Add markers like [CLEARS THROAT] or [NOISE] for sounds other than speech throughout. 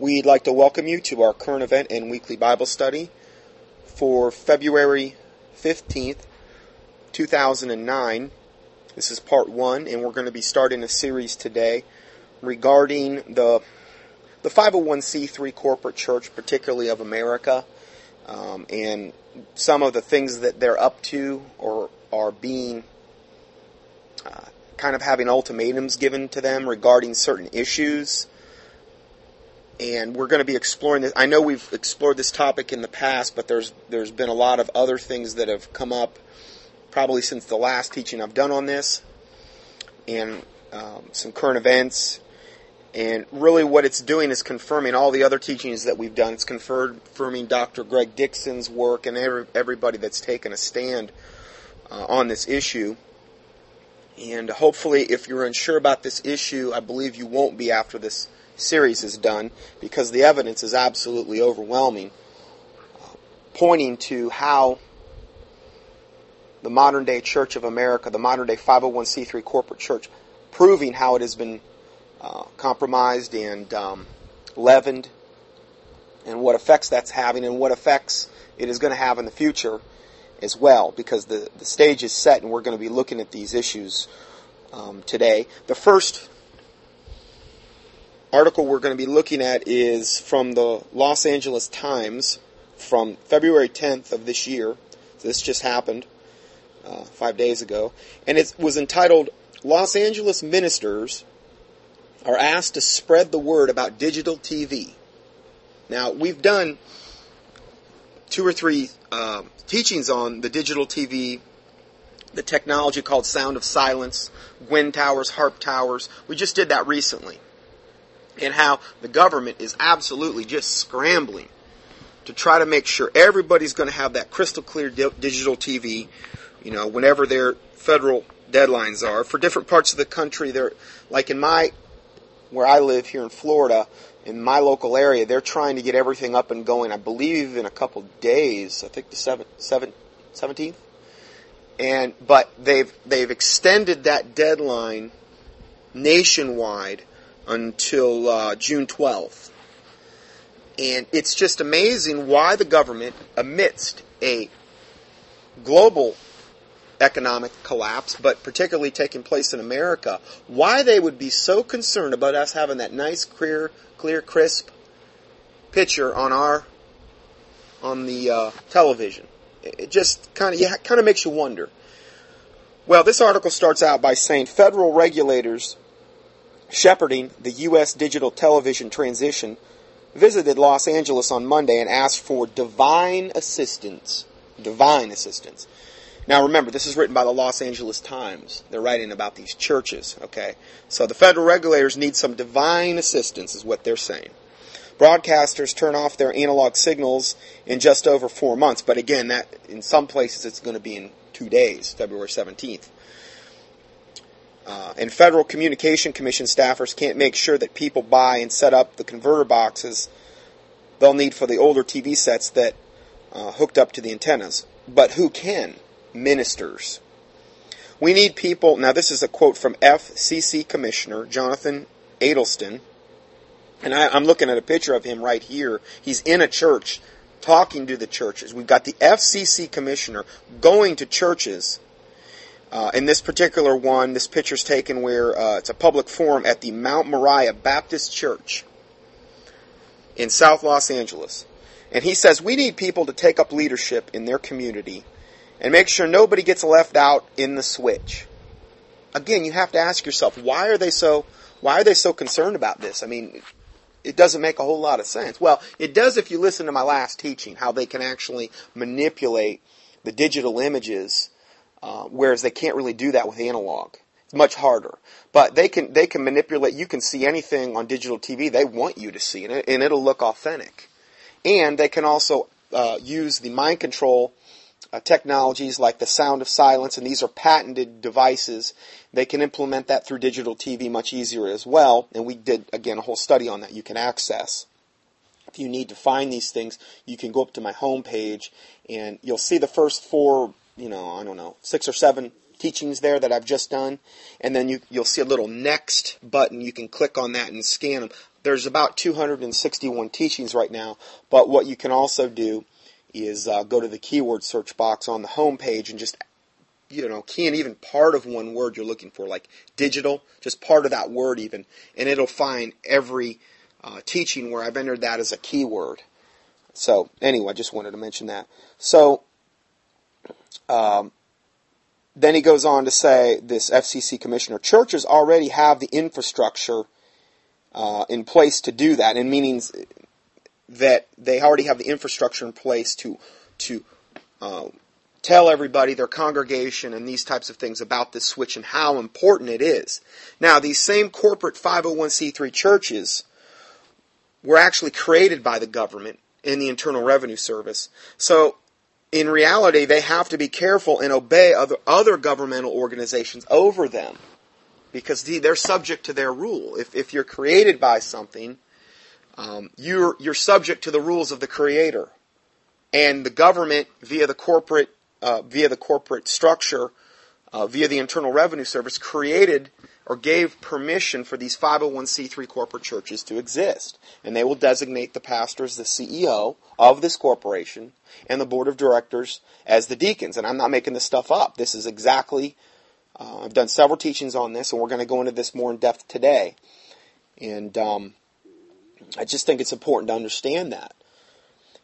We'd like to welcome you to our current event and weekly Bible study for February 15th, 2009. This is part one, and we're going to be starting a series today regarding the the 501c3 corporate church, particularly of America, um, and some of the things that they're up to or are being uh, kind of having ultimatums given to them regarding certain issues and we're going to be exploring this. I know we've explored this topic in the past, but there's there's been a lot of other things that have come up, probably since the last teaching I've done on this, and um, some current events. And really, what it's doing is confirming all the other teachings that we've done. It's confirming Dr. Greg Dixon's work and every, everybody that's taken a stand uh, on this issue. And hopefully, if you're unsure about this issue, I believe you won't be after this series is done because the evidence is absolutely overwhelming, pointing to how the modern day Church of America, the modern day 501c3 corporate church, proving how it has been uh, compromised and um, leavened, and what effects that's having, and what effects it is going to have in the future as well, because the, the stage is set, and we're going to be looking at these issues um, today. The first article we're going to be looking at is from the Los Angeles Times from February 10th of this year. So this just happened uh, five days ago. And it was entitled Los Angeles Ministers are asked to spread the word about digital TV. Now, we've done two or three uh, teachings on the digital TV, the technology called Sound of Silence, Wind Towers, HAARP Towers. We just did that recently and how the government is absolutely just scrambling to try to make sure everybody's going to have that crystal clear di- digital TV, you know, whenever their federal deadlines are. For different parts of the country, they're like in my where I live here in Florida, in my local area, they're trying to get everything up and going. I believe in a couple days. I think the seventh, seventeenth. And but they've they've extended that deadline nationwide until uh, June 12th. And it's just amazing why the government, amidst a global economic collapse, but particularly taking place in America, why they would be so concerned about us having that nice, clear, clear, crisp picture on our on the uh, television. It just kind of yeah, kind of makes you wonder. Well, this article starts out by saying federal regulators shepherding the U.S. digital television transition, visited Los Angeles on Monday and asked for divine assistance. Divine assistance. Now remember, this is written by the Los Angeles Times. They're writing about these churches, okay? So the federal regulators need some divine assistance, is what they're saying. Broadcasters turn off their analog signals in just over four months, but again, that in some places it's going to be in two days, February 17th. Uh, and Federal Communication Commission staffers can't make sure that people buy and set up the converter boxes they'll need for the older TV sets that uh, hooked up to the antennas. But who can? Ministers. We need people. Now, this is a quote from FCC Commissioner Jonathan Adelstein. And I, I'm looking at a picture of him right here. He's in a church talking to the churches. We've got the FCC Commissioner going to churches uh, in this particular one, this picture's taken where uh, it's a public forum at the Mount Moriah Baptist Church in South Los Angeles. And he says, We need people to take up leadership in their community and make sure nobody gets left out in the switch. Again, you have to ask yourself, why are they so why are they so concerned about this? I mean, it doesn't make a whole lot of sense. Well, it does if you listen to my last teaching, how they can actually manipulate the digital images uh, whereas they can't really do that with analog. It's much harder. But they can they can manipulate. You can see anything on digital TV they want you to see, and, it, and it'll look authentic. And they can also uh, use the mind control uh, technologies like the sound of silence, and these are patented devices. They can implement that through digital TV much easier as well. And we did again a whole study on that. You can access. If you need to find these things, you can go up to my homepage and you'll see the first four you know, I don't know, six or seven teachings there that I've just done, and then you, you'll see a little next button. You can click on that and scan them. there's about 261 teachings right now, but what you can also do is uh, go to the keyword search box on the home page and just you know key in even part of one word you're looking for, like digital, just part of that word even, and it'll find every uh, teaching where I've entered that as a keyword. So anyway, I just wanted to mention that. So um, then he goes on to say this FCC commissioner churches already have the infrastructure uh, in place to do that, and meaning that they already have the infrastructure in place to to uh, tell everybody, their congregation, and these types of things about this switch and how important it is. Now, these same corporate 501c3 churches were actually created by the government in the Internal Revenue Service. So, in reality, they have to be careful and obey other, other governmental organizations over them because they're subject to their rule. If, if you're created by something, um, you're, you're subject to the rules of the creator. And the government, via the corporate, uh, via the corporate structure, uh, via the Internal Revenue Service, created or gave permission for these 501c3 corporate churches to exist. And they will designate the pastor as the CEO of this corporation and the board of directors as the deacons. And I'm not making this stuff up. This is exactly uh, I've done several teachings on this, and we're going to go into this more in depth today. And um, I just think it's important to understand that.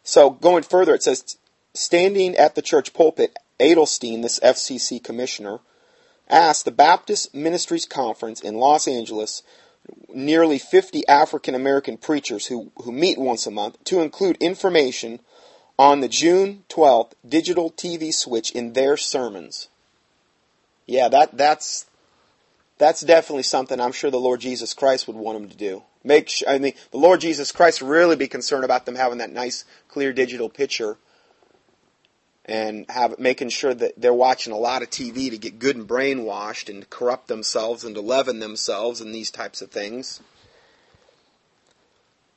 So going further, it says, standing at the church pulpit, Adelstein, this FCC commissioner, asked the Baptist Ministries Conference in Los Angeles, nearly 50 African American preachers who, who meet once a month, to include information on the June 12th digital TV switch in their sermons. Yeah, that that's that's definitely something I'm sure the Lord Jesus Christ would want them to do. Make sure, I mean, the Lord Jesus Christ really be concerned about them having that nice, clear digital picture and have making sure that they're watching a lot of TV to get good and brainwashed and corrupt themselves and to leaven themselves and these types of things.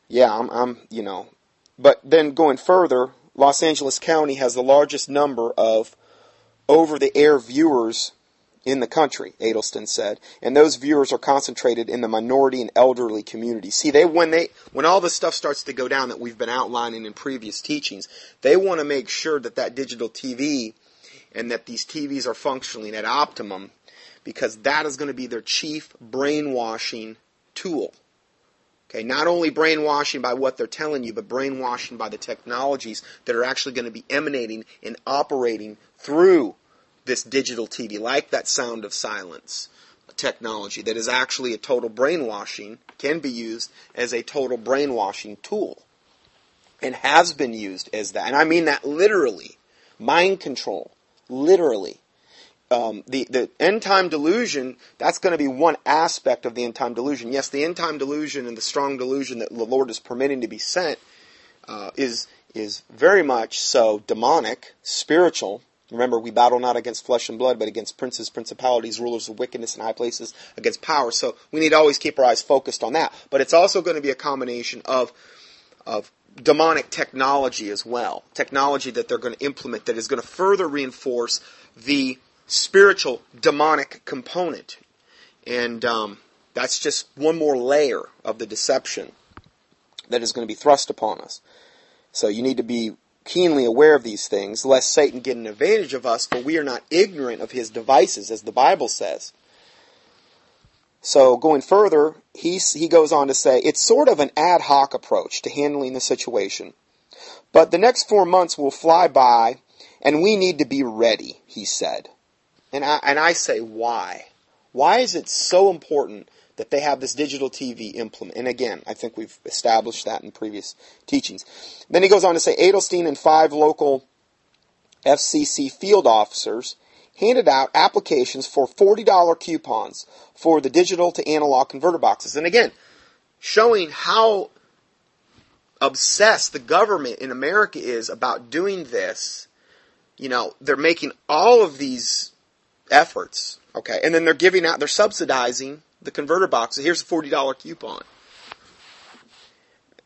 Yeah, I'm, I'm, you know, but then going further, Los Angeles County has the largest number of over-the-air viewers in the country, Adelstein said, and those viewers are concentrated in the minority and elderly community. See, they when they when all this stuff starts to go down that we've been outlining in previous teachings, they want to make sure that that digital TV and that these TVs are functioning at optimum because that is going to be their chief brainwashing tool. Okay, not only brainwashing by what they're telling you, but brainwashing by the technologies that are actually going to be emanating and operating through this digital TV, like that sound of silence technology that is actually a total brainwashing, can be used as a total brainwashing tool. And has been used as that. And I mean that literally. Mind control. Literally. Um, the, the end time delusion, that's going to be one aspect of the end time delusion. Yes, the end time delusion and the strong delusion that the Lord is permitting to be sent uh, is, is very much so demonic, spiritual, Remember, we battle not against flesh and blood, but against princes, principalities, rulers of wickedness in high places, against power. So we need to always keep our eyes focused on that. But it's also going to be a combination of, of demonic technology as well. Technology that they're going to implement that is going to further reinforce the spiritual demonic component. And um, that's just one more layer of the deception that is going to be thrust upon us. So you need to be keenly aware of these things, lest Satan get an advantage of us, for we are not ignorant of his devices, as the Bible says. So, going further, he, he goes on to say it's sort of an ad hoc approach to handling the situation. But the next four months will fly by, and we need to be ready, he said. And I, and I say, why? Why is it so important that they have this digital TV implement. And again, I think we've established that in previous teachings. Then he goes on to say Adelstein and five local FCC field officers handed out applications for $40 coupons for the digital to analog converter boxes. And again, showing how obsessed the government in America is about doing this. You know, they're making all of these efforts, okay, and then they're giving out, they're subsidizing the converter box. Here's a $40 coupon.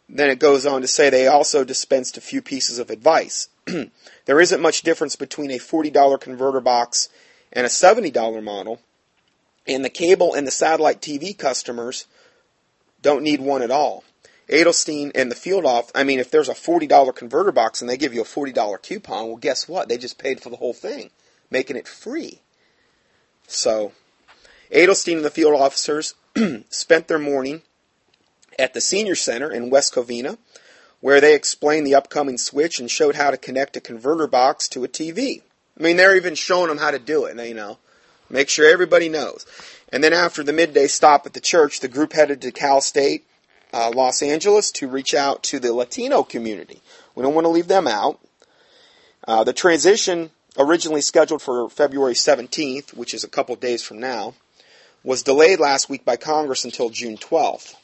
Then it goes on to say they also dispensed a few pieces of advice. [CLEARS THROAT] there isn't much difference between a $40 converter box and a $70 model. And the cable and the satellite TV customers don't need one at all. Adelstein and the field off, I mean, if there's a $40 converter box and they give you a $40 coupon, well, guess what? They just paid for the whole thing, making it free. So, Adelstein and the field officers [CLEARS THROAT] spent their morning at the Senior Center in West Covina, where they explained the upcoming switch and showed how to connect a converter box to a TV. I mean, they're even showing them how to do it, you know. Make sure everybody knows. And then after the midday stop at the church, the group headed to Cal State uh, Los Angeles to reach out to the Latino community. We don't want to leave them out. Uh, the transition, originally scheduled for February 17th, which is a couple days from now, was delayed last week by Congress until June 12th.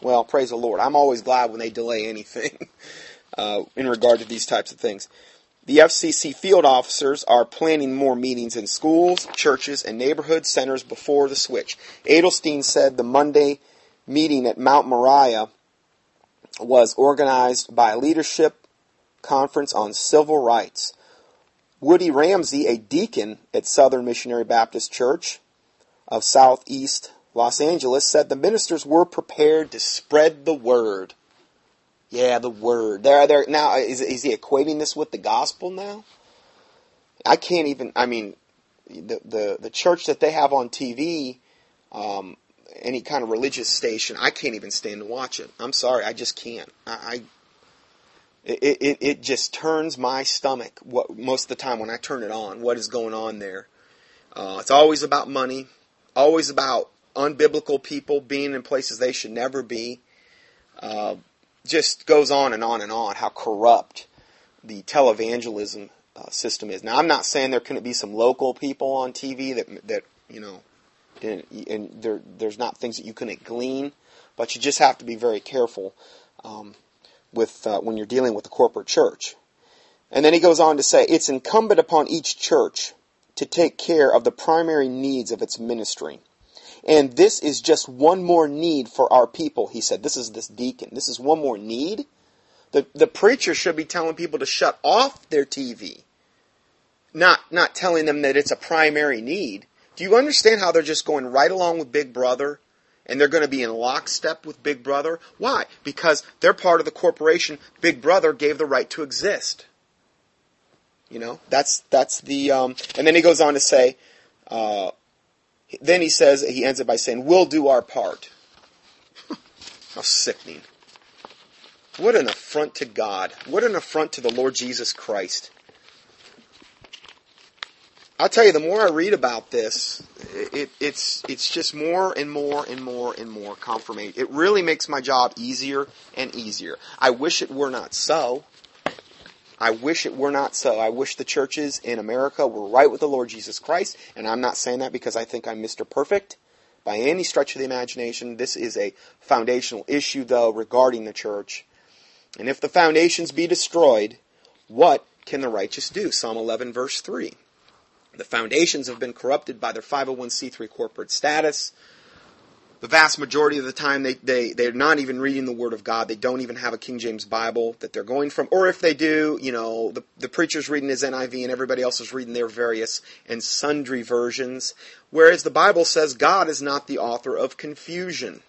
Well, praise the Lord. I'm always glad when they delay anything [LAUGHS] uh, in regard to these types of things. The FCC field officers are planning more meetings in schools, churches, and neighborhood centers before the switch. Adelstein said the Monday meeting at Mount Moriah was organized by a leadership conference on civil rights. Woody Ramsey, a deacon at Southern Missionary Baptist Church of Southeast Los Angeles, said the ministers were prepared to spread the word. Yeah, the word. There, there. Now, is, is he equating this with the gospel now? I can't even. I mean, the the the church that they have on TV, um, any kind of religious station, I can't even stand to watch it. I'm sorry, I just can't. I, I it, it it just turns my stomach. What most of the time when I turn it on, what is going on there? Uh, it's always about money, always about unbiblical people being in places they should never be. Uh, just goes on and on and on how corrupt the televangelism uh, system is. Now, I'm not saying there couldn't be some local people on TV that that you know and, there, there's not things that you couldn't glean, but you just have to be very careful um, with uh, when you're dealing with the corporate church. And then he goes on to say, it's incumbent upon each church to take care of the primary needs of its ministry. And this is just one more need for our people, he said. This is this deacon. This is one more need. The, the preacher should be telling people to shut off their TV, not, not telling them that it's a primary need. Do you understand how they're just going right along with Big Brother? And they're going to be in lockstep with Big Brother? Why? Because they're part of the corporation Big Brother gave the right to exist. You know, that's, that's the, um, and then he goes on to say, uh, then he says, he ends it by saying, we'll do our part. How sickening. What an affront to God. What an affront to the Lord Jesus Christ. I'll tell you, the more I read about this, it, it's it's just more and more and more and more confirmation. It really makes my job easier and easier. I wish it were not so. I wish it were not so. I wish the churches in America were right with the Lord Jesus Christ, and I'm not saying that because I think I'm Mr. Perfect by any stretch of the imagination. This is a foundational issue, though, regarding the church. And if the foundations be destroyed, what can the righteous do? Psalm 11, verse 3. The foundations have been corrupted by their 501c3 corporate status. The vast majority of the time, they, they, they're not even reading the Word of God. They don't even have a King James Bible that they're going from. Or if they do, you know, the, the preacher's reading his NIV and everybody else is reading their various and sundry versions. Whereas the Bible says God is not the author of confusion.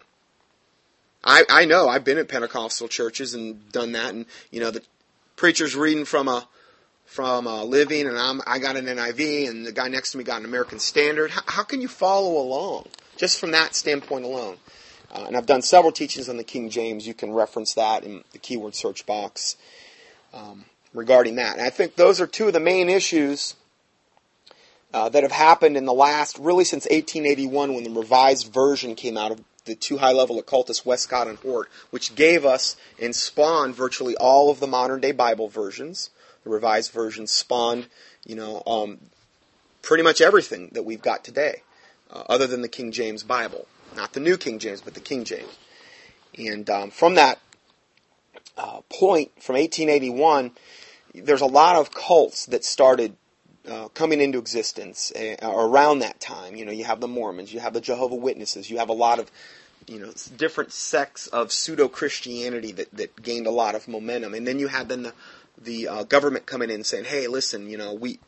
I, I know, I've been at Pentecostal churches and done that, and, you know, the preacher's reading from a, from uh, Living, and I'm, I got an NIV, and the guy next to me got an American Standard. How, how can you follow along just from that standpoint alone? Uh, and I've done several teachings on the King James. You can reference that in the keyword search box um, regarding that. And I think those are two of the main issues uh, that have happened in the last, really since 1881 when the revised version came out of the two high level occultists, Westcott and Hort, which gave us and spawned virtually all of the modern day Bible versions. The Revised Version spawned, you know, um, pretty much everything that we've got today, uh, other than the King James Bible. Not the New King James, but the King James. And um, from that uh, point, from 1881, there's a lot of cults that started uh, coming into existence uh, around that time. You know, you have the Mormons, you have the Jehovah Witnesses, you have a lot of you know different sects of pseudo Christianity that, that gained a lot of momentum, and then you had then the the uh, government coming in saying, "Hey, listen, you know, we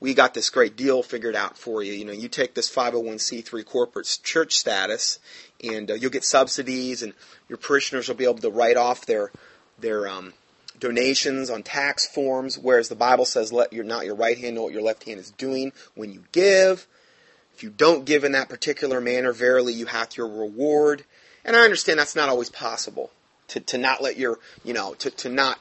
we got this great deal figured out for you. You know, you take this 501c3 corporate church status, and uh, you'll get subsidies, and your parishioners will be able to write off their their um, donations on tax forms. Whereas the Bible says, "Let your not your right hand know what your left hand is doing when you give." If you don't give in that particular manner, verily you hath your reward. And I understand that's not always possible to, to not let your, you know, to, to not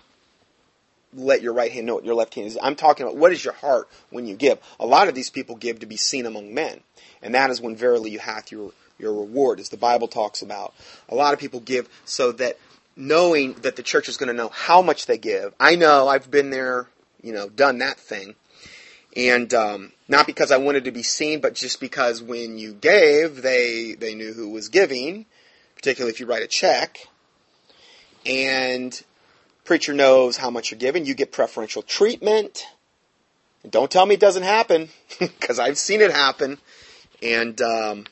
let your right hand know what your left hand is. I'm talking about what is your heart when you give. A lot of these people give to be seen among men. And that is when verily you hath your, your reward, as the Bible talks about. A lot of people give so that knowing that the church is going to know how much they give. I know I've been there, you know, done that thing. And um, not because I wanted to be seen, but just because when you gave, they they knew who was giving, particularly if you write a check. And preacher knows how much you're giving. You get preferential treatment. And don't tell me it doesn't happen, [LAUGHS] because I've seen it happen. And um,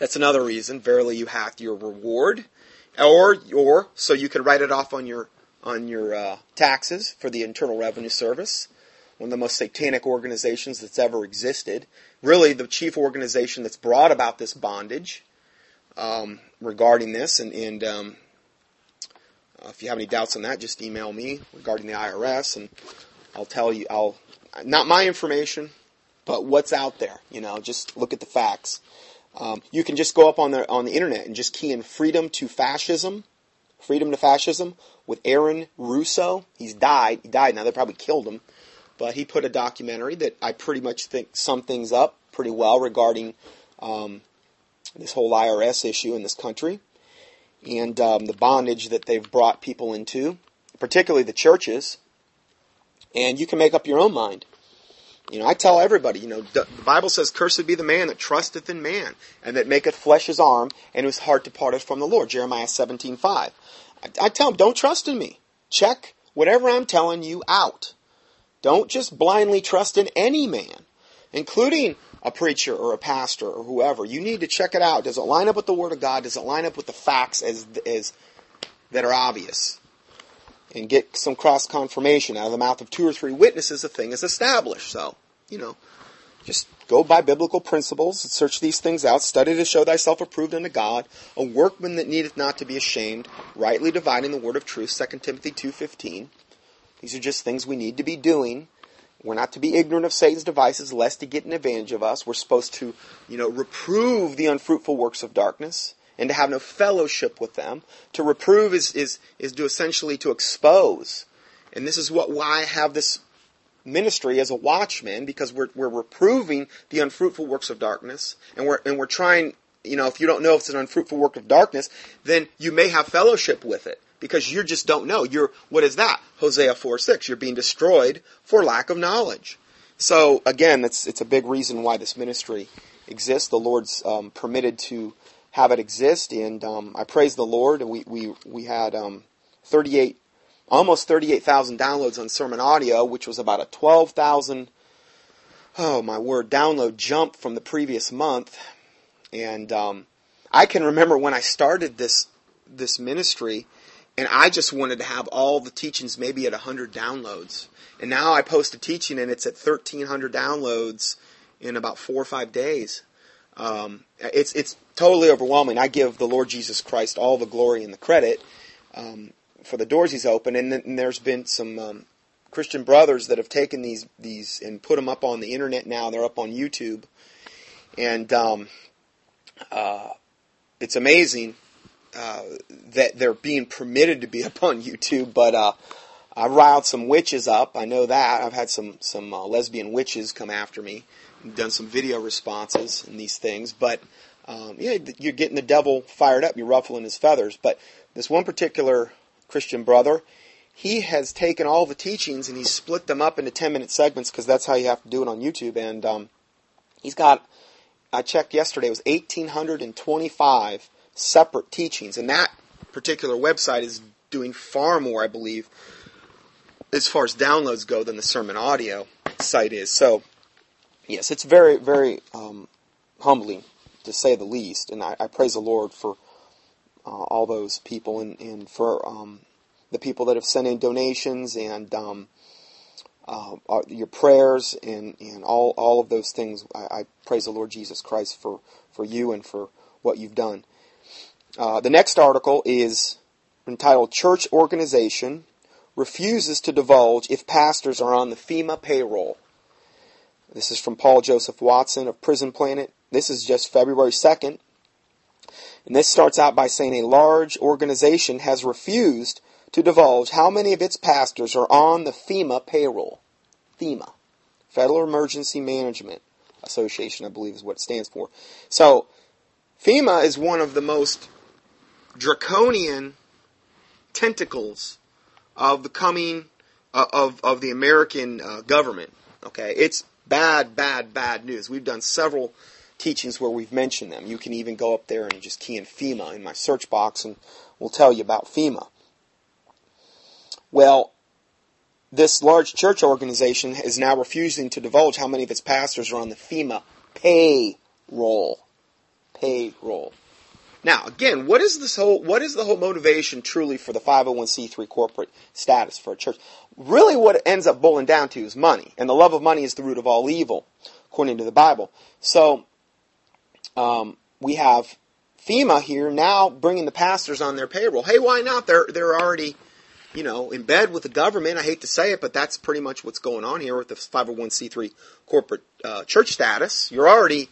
that's another reason. Verily, you have your reward, or or so you can write it off on your on your uh, taxes for the Internal Revenue Service, one of the most satanic organizations that's ever existed. Really, the chief organization that's brought about this bondage um, regarding this, and, and um, uh, if you have any doubts on that, just email me regarding the IRS, and I'll tell you. I'll not my information, but what's out there. You know, just look at the facts. Um, you can just go up on the on the internet and just key in "freedom to fascism," "freedom to fascism" with Aaron Russo. He's died. He died now. They probably killed him, but he put a documentary that I pretty much think sum things up pretty well regarding um, this whole IRS issue in this country and um, the bondage that they've brought people into, particularly the churches. And you can make up your own mind. You know, I tell everybody, you know, the Bible says, Cursed be the man that trusteth in man, and that maketh flesh his arm, and whose heart departeth from the Lord. Jeremiah 17, 5. I, I tell them, don't trust in me. Check whatever I'm telling you out. Don't just blindly trust in any man, including a preacher or a pastor or whoever. You need to check it out. Does it line up with the Word of God? Does it line up with the facts as, as that are obvious? And get some cross confirmation out of the mouth of two or three witnesses. A thing is established. So you know, just go by biblical principles, search these things out, study to show thyself approved unto God, a workman that needeth not to be ashamed, rightly dividing the word of truth. 2 Timothy two fifteen. These are just things we need to be doing we're not to be ignorant of Satan's devices, lest he get an advantage of us. We're supposed to, you know, reprove the unfruitful works of darkness and to have no fellowship with them. To reprove is, is, is to essentially to expose. And this is what why I have this ministry as a watchman, because we're, we're reproving the unfruitful works of darkness, and we're, and we're trying, you know, if you don't know if it's an unfruitful work of darkness, then you may have fellowship with it because you just don't know. You're, what is that? Hosea 4 6. You're being destroyed for lack of knowledge. So again, it's, it's a big reason why this ministry exists. The Lord's um, permitted to have it exist, and um, I praise the Lord. We we we had um, 38, almost 38,000 downloads on sermon audio, which was about a 12,000. Oh my word! Download jump from the previous month, and um, I can remember when I started this this ministry and I just wanted to have all the teachings maybe at 100 downloads. And now I post a teaching and it's at 1,300 downloads in about four or five days. Um, it's it's totally overwhelming. I give the Lord Jesus Christ all the glory and the credit um, for the doors He's opened. And then and there's been some um, Christian brothers that have taken these these and put them up on the internet. Now they're up on YouTube, and um, uh, it's amazing uh, that they're being permitted to be [LAUGHS] up on YouTube, but uh, I riled some witches up. I know that. I've had some some uh, lesbian witches come after me, and done some video responses and these things. But um, yeah, you're getting the devil fired up. You're ruffling his feathers. But this one particular Christian brother, he has taken all the teachings and he's split them up into 10 minute segments because that's how you have to do it on YouTube. And um, he's got, I checked yesterday, it was 1,825 separate teachings. And that particular website is doing far more, I believe, as far as downloads go than the sermon audio site is. So, yes, it's very, very um, humbling to say the least. And I, I praise the Lord for uh, all those people and, and for um, the people that have sent in donations and um, uh, your prayers and, and all, all of those things. I, I, praise the Lord Jesus Christ for, for you and for what you've done. Uh, the next article is entitled Church Organization Refuses to Divulge if Pastors Are on the FEMA Payroll. This is from Paul Joseph Watson of Prison Planet. This is just February 2nd. And this starts out by saying a large organization has refused to divulge how many of its pastors are on the FEMA payroll. FEMA. Federal Emergency Management Association, I believe is what it stands for. So, FEMA is one of the most draconian tentacles of the coming uh, of, of the American uh, government. Okay, it's bad, bad, bad news. We've done several teachings where we've mentioned them. You can even go up there and just key in FEMA in my search box and we'll tell you about FEMA. Well, this large church organization is now refusing to divulge how many of its pastors are on the FEMA payroll. Payroll. Now, again, what is this whole what is the whole motivation truly for the 501c3 corporate status for a church? Really what it ends up boiling down to is money. And the love of money is the root of all evil, according to the Bible. So um, we have FEMA here now bringing the pastors on their payroll. Hey, why not? They're they're already, you know, in bed with the government. I hate to say it, but that's pretty much what's going on here with the 501c3 corporate uh, church status. You're already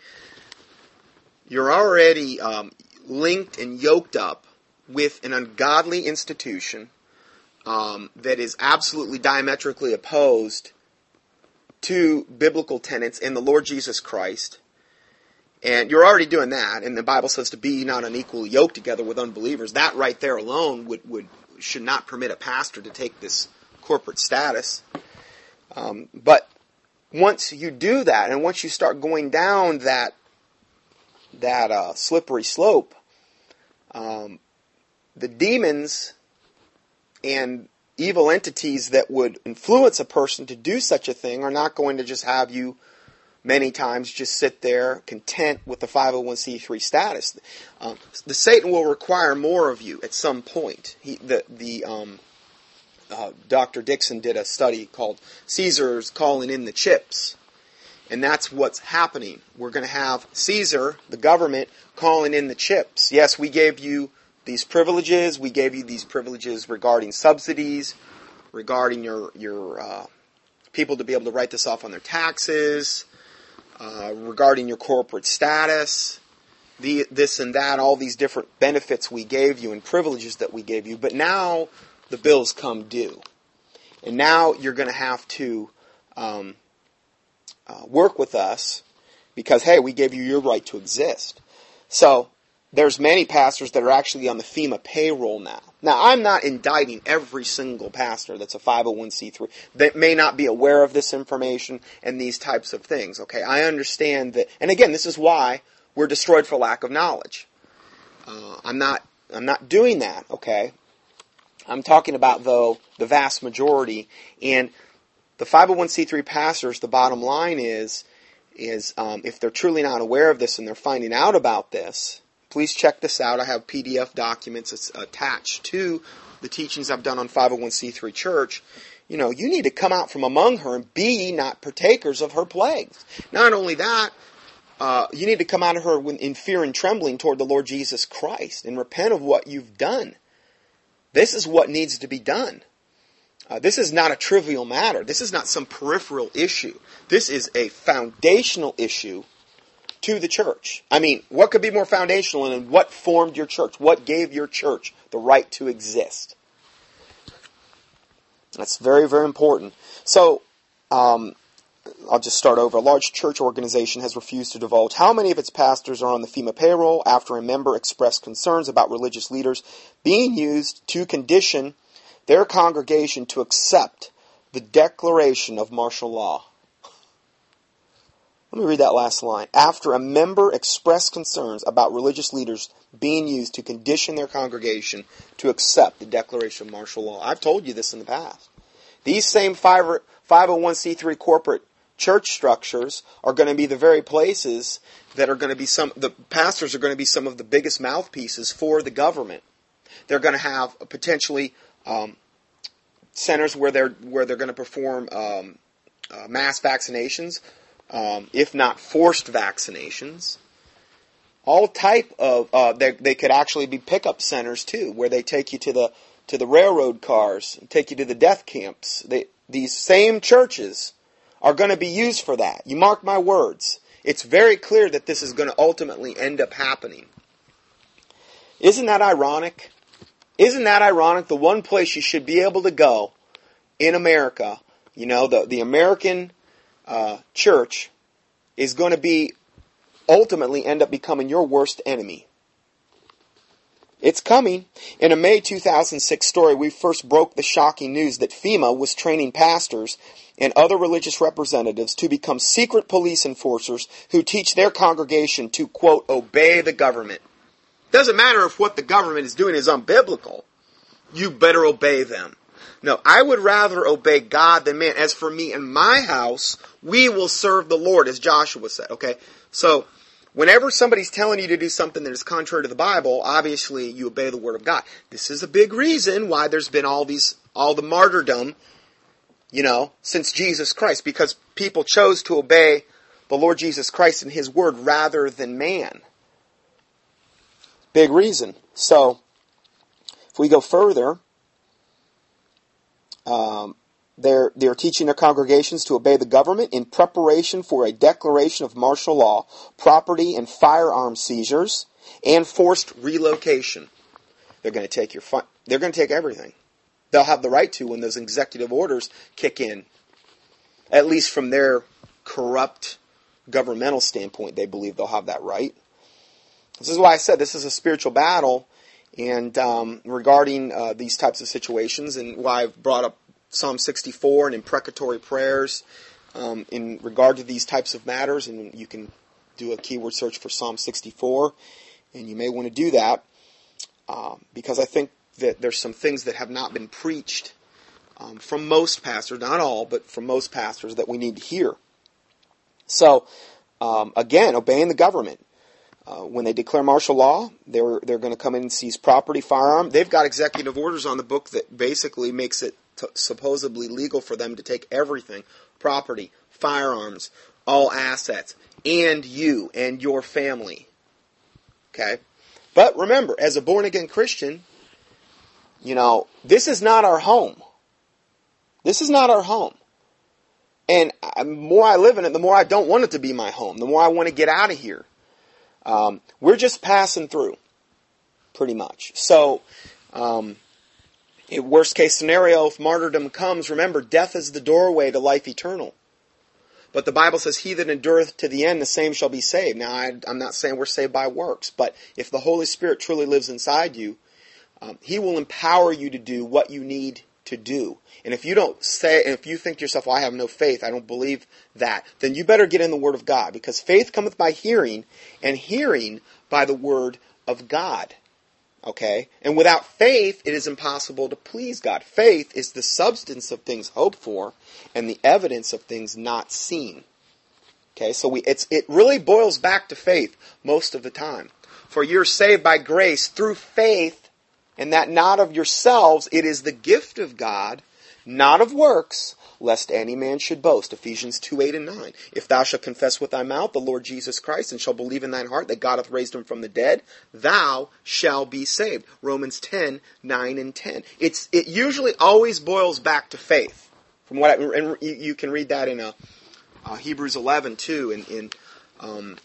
you're already um, linked and yoked up with an ungodly institution um, that is absolutely diametrically opposed to biblical tenets in the Lord Jesus Christ and you're already doing that, and the Bible says to be not unequally yoked together with unbelievers. That right there alone would, would should not permit a pastor to take this corporate status. Um, but once you do that, and once you start going down that that uh, slippery slope, um, the demons and evil entities that would influence a person to do such a thing are not going to just have you many times just sit there content with the 501c3 status. Um, the Satan will require more of you at some point. He, the the um, uh, Dr. Dixon did a study called Caesar's calling in the chips. And that's what's happening. We're going to have Caesar, the government, calling in the chips. Yes, we gave you these privileges. We gave you these privileges regarding subsidies, regarding your your uh, people to be able to write this off on their taxes, uh, regarding your corporate status, the, this and that, all these different benefits we gave you and privileges that we gave you. But now the bills come due. And now you're going to have to um, uh, work with us because, hey, we gave you your right to exist. So there's many pastors that are actually on the FEMA payroll now. Now, I'm not indicting every single pastor that's a 501c3 that may not be aware of this information and these types of things. Okay, I understand that, and again, this is why we're destroyed for lack of knowledge. Uh, I'm not, I'm not doing that. Okay, I'm talking about though the vast majority and the 501c3 pastors. The bottom line is, is um, if they're truly not aware of this and they're finding out about this, please check this out. I have PDF documents attached to the teachings I've done on 501c3 church. You know, you need to come out from among her and be not partakers of her plagues. Not only that, uh, you need to come out of her in fear and trembling toward the Lord Jesus Christ and repent of what you've done. This is what needs to be done. Uh, this is not a trivial matter. This is not some peripheral issue. This is a foundational issue to the church. I mean, what could be more foundational than what formed your church? What gave your church the right to exist? That's very, very important. So, um, I'll just start over. A large church organization has refused to divulge how many of its pastors are on the FEMA payroll after a member expressed concerns about religious leaders being used to condition their congregation to accept the declaration of martial law. Let me read that last line. After a member expressed concerns about religious leaders being used to condition their congregation to accept the declaration of martial law. I've told you this in the past. These same 501c3 corporate church structures are going to be the very places that are going to be some, the pastors are going to be some of the biggest mouthpieces for the government. They're going to have potentially um, centers where they're where they're going to perform um, uh, mass vaccinations, um, if not forced vaccinations. All type of uh, they, they could actually be pickup centers too, where they take you to the to the railroad cars, take you to the death camps. They, these same churches are going to be used for that. You mark my words. It's very clear that this is going to ultimately end up happening. Isn't that ironic? Isn't that ironic? The one place you should be able to go in America, you know, the, the American uh, church is going to be ultimately end up becoming your worst enemy. It's coming. In a May 2006 story, we first broke the shocking news that FEMA was training pastors and other religious representatives to become secret police enforcers who teach their congregation to, quote, obey the government. Doesn't matter if what the government is doing is unbiblical. You better obey them. No, I would rather obey God than man. As for me and my house, we will serve the Lord, as Joshua said. Okay? So, whenever somebody's telling you to do something that is contrary to the Bible, obviously you obey the Word of God. This is a big reason why there's been all these, all the martyrdom, you know, since Jesus Christ, because people chose to obey the Lord Jesus Christ and His Word rather than man. Big reason. So, if we go further, um, they're, they're teaching their congregations to obey the government in preparation for a declaration of martial law, property and firearm seizures, and forced relocation. They're going to take your fun- they're going to take everything. They'll have the right to when those executive orders kick in. At least from their corrupt governmental standpoint, they believe they'll have that right. This is why I said this is a spiritual battle, and um, regarding uh, these types of situations, and why I've brought up Psalm 64 and imprecatory prayers um, in regard to these types of matters, and you can do a keyword search for Psalm 64, and you may want to do that um, because I think that there's some things that have not been preached um, from most pastors, not all, but from most pastors that we need to hear. So, um, again, obeying the government. Uh, when they declare martial law, they're they're going to come in and seize property, firearm. They've got executive orders on the book that basically makes it t- supposedly legal for them to take everything, property, firearms, all assets, and you and your family. Okay, but remember, as a born again Christian, you know this is not our home. This is not our home. And the more I live in it, the more I don't want it to be my home. The more I want to get out of here. Um, we're just passing through, pretty much. So, um, worst case scenario, if martyrdom comes, remember, death is the doorway to life eternal. But the Bible says, He that endureth to the end, the same shall be saved. Now, I, am not saying we're saved by works, but if the Holy Spirit truly lives inside you, um, He will empower you to do what you need to do. And if you don't say, if you think to yourself, well, I have no faith, I don't believe that, then you better get in the Word of God because faith cometh by hearing and hearing by the Word of God. Okay? And without faith, it is impossible to please God. Faith is the substance of things hoped for and the evidence of things not seen. Okay? So we, it's, it really boils back to faith most of the time. For you're saved by grace through faith and that not of yourselves, it is the gift of God, not of works, lest any man should boast. Ephesians 2, 8 and 9. If thou shalt confess with thy mouth the Lord Jesus Christ, and shalt believe in thine heart that God hath raised him from the dead, thou shalt be saved. Romans 10, 9 and 10. It's, it usually always boils back to faith. From what I, and you can read that in a, uh, uh, Hebrews 11 too, in, in um,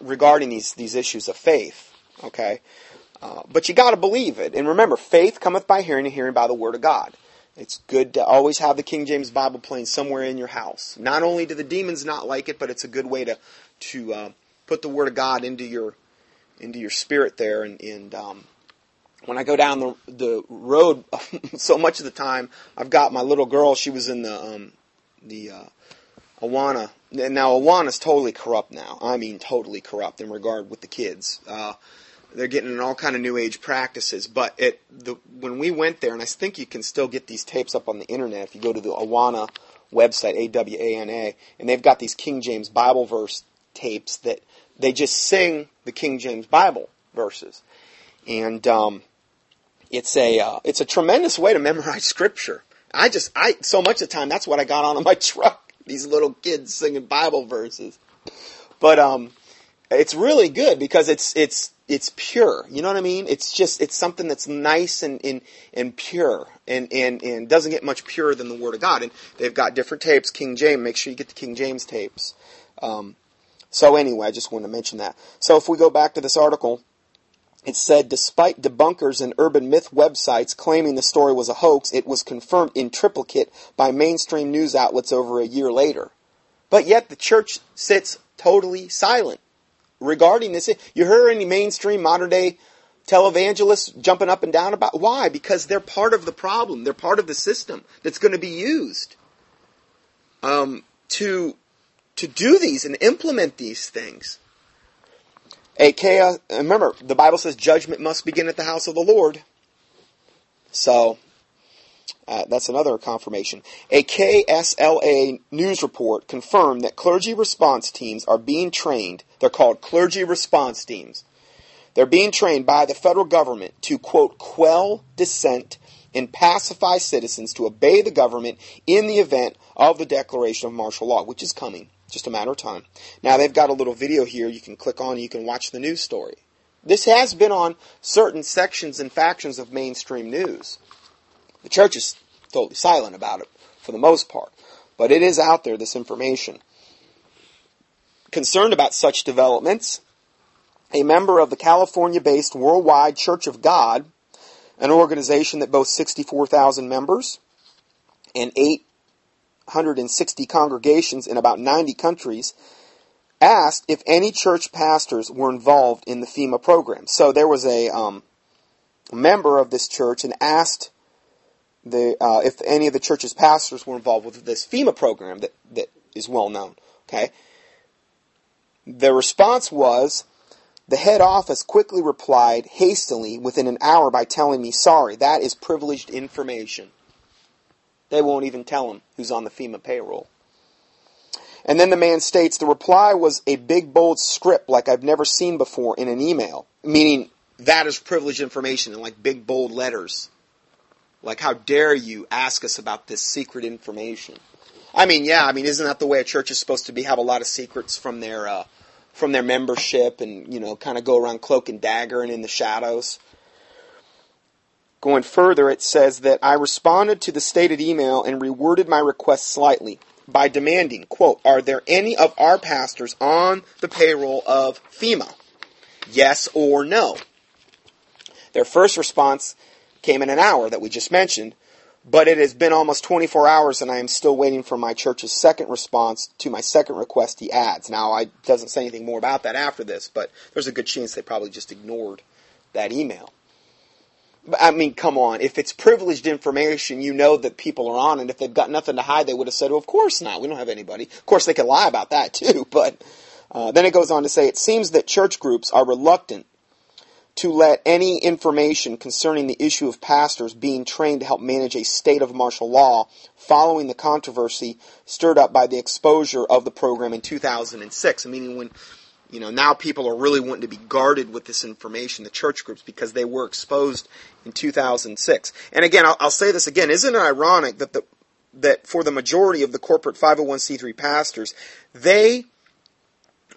regarding these, these issues of faith. Okay? Uh, but you got to believe it. And remember, faith cometh by hearing, and hearing by the word of God. It's good to always have the King James Bible playing somewhere in your house. Not only do the demons not like it, but it's a good way to to uh, put the Word of God into your into your spirit there. And, and um, when I go down the the road, [LAUGHS] so much of the time I've got my little girl. She was in the um, the uh, Awana. Now Awana's totally corrupt now. I mean, totally corrupt in regard with the kids. Uh, they're getting in all kind of new age practices. But it the when we went there, and I think you can still get these tapes up on the internet if you go to the Awana website, A W A N A, and they've got these King James Bible verse tapes that they just sing the King James Bible verses, and um, it's a uh, it's a tremendous way to memorize scripture. I just I so much of the time that's what I got on in my [LAUGHS] truck. These little kids singing Bible verses, but um, it's really good because it's it's it's pure. You know what I mean? It's just it's something that's nice and and, and pure and, and and doesn't get much purer than the Word of God. And they've got different tapes. King James. Make sure you get the King James tapes. Um, so anyway, I just wanted to mention that. So if we go back to this article, it said despite debunkers and urban myth websites claiming the story was a hoax, it was confirmed in triplicate by mainstream news outlets over a year later. But yet the church sits totally silent regarding this. You heard any mainstream modern day televangelists jumping up and down about why? Because they're part of the problem. They're part of the system that's going to be used um, to to do these and implement these things. A remember, the Bible says judgment must begin at the house of the Lord. So, uh, that's another confirmation. A KSLA news report confirmed that clergy response teams are being trained. They're called clergy response teams. They're being trained by the federal government to, quote, quell dissent and pacify citizens to obey the government in the event of the declaration of martial law, which is coming. Just a matter of time. Now they've got a little video here you can click on you can watch the news story. This has been on certain sections and factions of mainstream news. The church is totally silent about it for the most part, but it is out there, this information. Concerned about such developments, a member of the California based Worldwide Church of God, an organization that boasts 64,000 members and 860 congregations in about 90 countries, asked if any church pastors were involved in the FEMA program. So there was a um, member of this church and asked the, uh, if any of the church's pastors were involved with this FEMA program that, that is well known. Okay, the response was. The head office quickly replied hastily within an hour by telling me, sorry, that is privileged information. They won't even tell him who's on the FEMA payroll. And then the man states the reply was a big bold script like I've never seen before in an email, meaning that is privileged information in like big bold letters. Like, how dare you ask us about this secret information? I mean, yeah, I mean, isn't that the way a church is supposed to be? Have a lot of secrets from their uh, from their membership, and you know, kind of go around cloak and dagger and in the shadows. Going further, it says that I responded to the stated email and reworded my request slightly by demanding, quote, are there any of our pastors on the payroll of FEMA? Yes or no? Their first response came in an hour that we just mentioned, but it has been almost 24 hours and I am still waiting for my church's second response to my second request, he adds. Now, I doesn't say anything more about that after this, but there's a good chance they probably just ignored that email. I mean, come on. If it's privileged information, you know that people are on it. If they've got nothing to hide, they would have said, well, of course not. We don't have anybody. Of course, they can lie about that too. [LAUGHS] But uh, then it goes on to say, it seems that church groups are reluctant to let any information concerning the issue of pastors being trained to help manage a state of martial law following the controversy stirred up by the exposure of the program in 2006. Meaning when you know, now people are really wanting to be guarded with this information, the church groups, because they were exposed in 2006. And again, I'll, I'll say this again, isn't it ironic that the, that for the majority of the corporate 501c3 pastors, they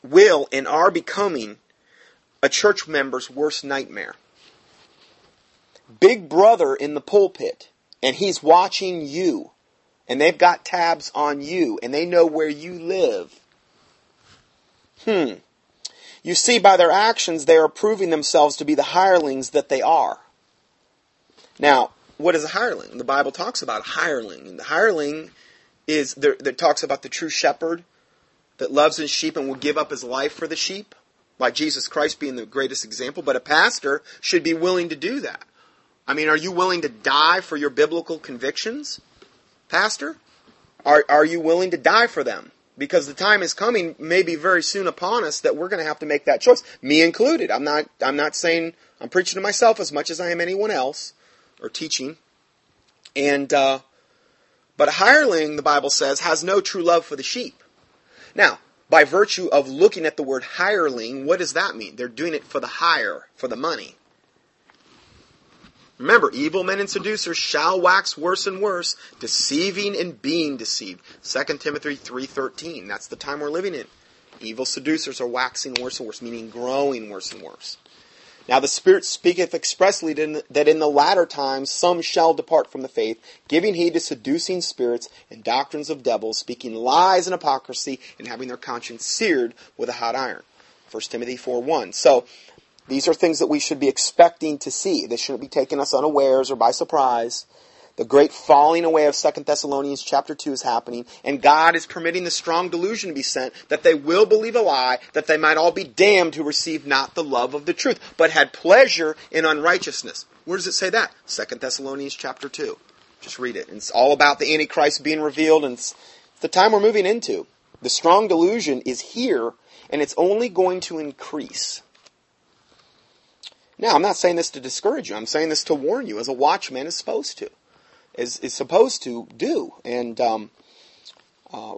will and are becoming a church member's worst nightmare. Big brother in the pulpit, and he's watching you, and they've got tabs on you, and they know where you live. Hmm. You see, by their actions, they are proving themselves to be the hirelings that they are. Now, what is a hireling? The Bible talks about a hireling. The hireling is that talks about the true shepherd that loves his sheep and will give up his life for the sheep, like Jesus Christ being the greatest example. But a pastor should be willing to do that. I mean, are you willing to die for your biblical convictions, pastor? Are, are you willing to die for them? because the time is coming maybe very soon upon us that we're going to have to make that choice me included i'm not i'm not saying i'm preaching to myself as much as i am anyone else or teaching and uh, but a hireling the bible says has no true love for the sheep now by virtue of looking at the word hireling what does that mean they're doing it for the hire for the money Remember, evil men and seducers shall wax worse and worse, deceiving and being deceived. 2 Timothy 3.13. That's the time we're living in. Evil seducers are waxing worse and worse, meaning growing worse and worse. Now the Spirit speaketh expressly that in the latter times some shall depart from the faith, giving heed to seducing spirits and doctrines of devils, speaking lies and hypocrisy, and having their conscience seared with a hot iron. 1 Timothy 4 1. So, these are things that we should be expecting to see. They shouldn't be taking us unawares or by surprise. The great falling away of 2 Thessalonians chapter 2 is happening, and God is permitting the strong delusion to be sent that they will believe a lie, that they might all be damned who receive not the love of the truth, but had pleasure in unrighteousness. Where does it say that? 2 Thessalonians chapter 2. Just read it. It's all about the Antichrist being revealed, and it's the time we're moving into. The strong delusion is here, and it's only going to increase. Now, I'm not saying this to discourage you. I'm saying this to warn you, as a watchman is supposed to is, is supposed to do. And um, uh,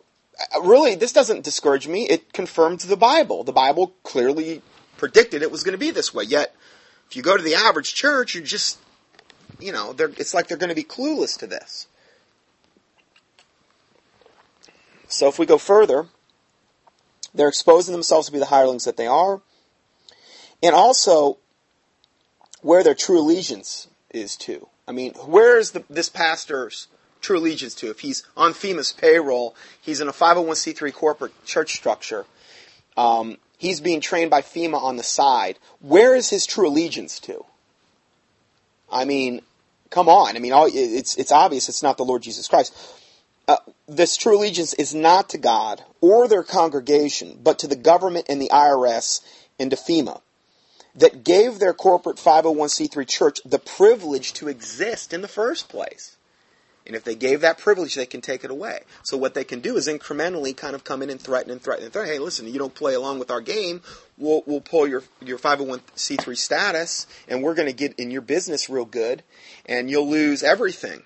really, this doesn't discourage me. It confirms the Bible. The Bible clearly predicted it was going to be this way. Yet, if you go to the average church, you're just, you know, it's like they're going to be clueless to this. So if we go further, they're exposing themselves to be the hirelings that they are, and also where their true allegiance is to. I mean, where is the, this pastor's true allegiance to? If he's on FEMA's payroll, he's in a 501c3 corporate church structure, um, he's being trained by FEMA on the side. Where is his true allegiance to? I mean, come on. I mean, it's, it's obvious it's not the Lord Jesus Christ. Uh, this true allegiance is not to God or their congregation, but to the government and the IRS and to FEMA that gave their corporate 501c3 church the privilege to exist in the first place. And if they gave that privilege, they can take it away. So what they can do is incrementally kind of come in and threaten and threaten and threaten. Hey, listen, you don't play along with our game, we'll, we'll pull your, your 501c3 status and we're going to get in your business real good and you'll lose everything.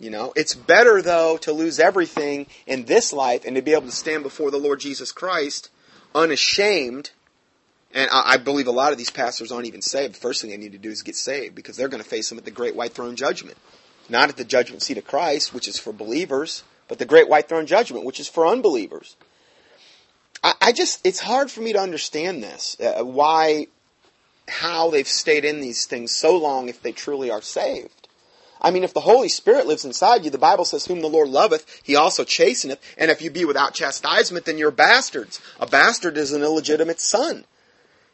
You know, it's better though to lose everything in this life and to be able to stand before the Lord Jesus Christ unashamed and I, I, believe a lot of these pastors aren't even saved. The first thing they need to do is get saved because they're going to face them at the great white throne judgment. Not at the judgment seat of Christ, which is for believers, but the great white throne judgment, which is for unbelievers. I, I just, it's hard for me to understand this. Uh, why, how they've stayed in these things so long if they truly are saved. I mean, if the Holy Spirit lives inside you, the Bible says, whom the Lord loveth, he also chasteneth. And if you be without chastisement, then you're bastards. A bastard is an illegitimate son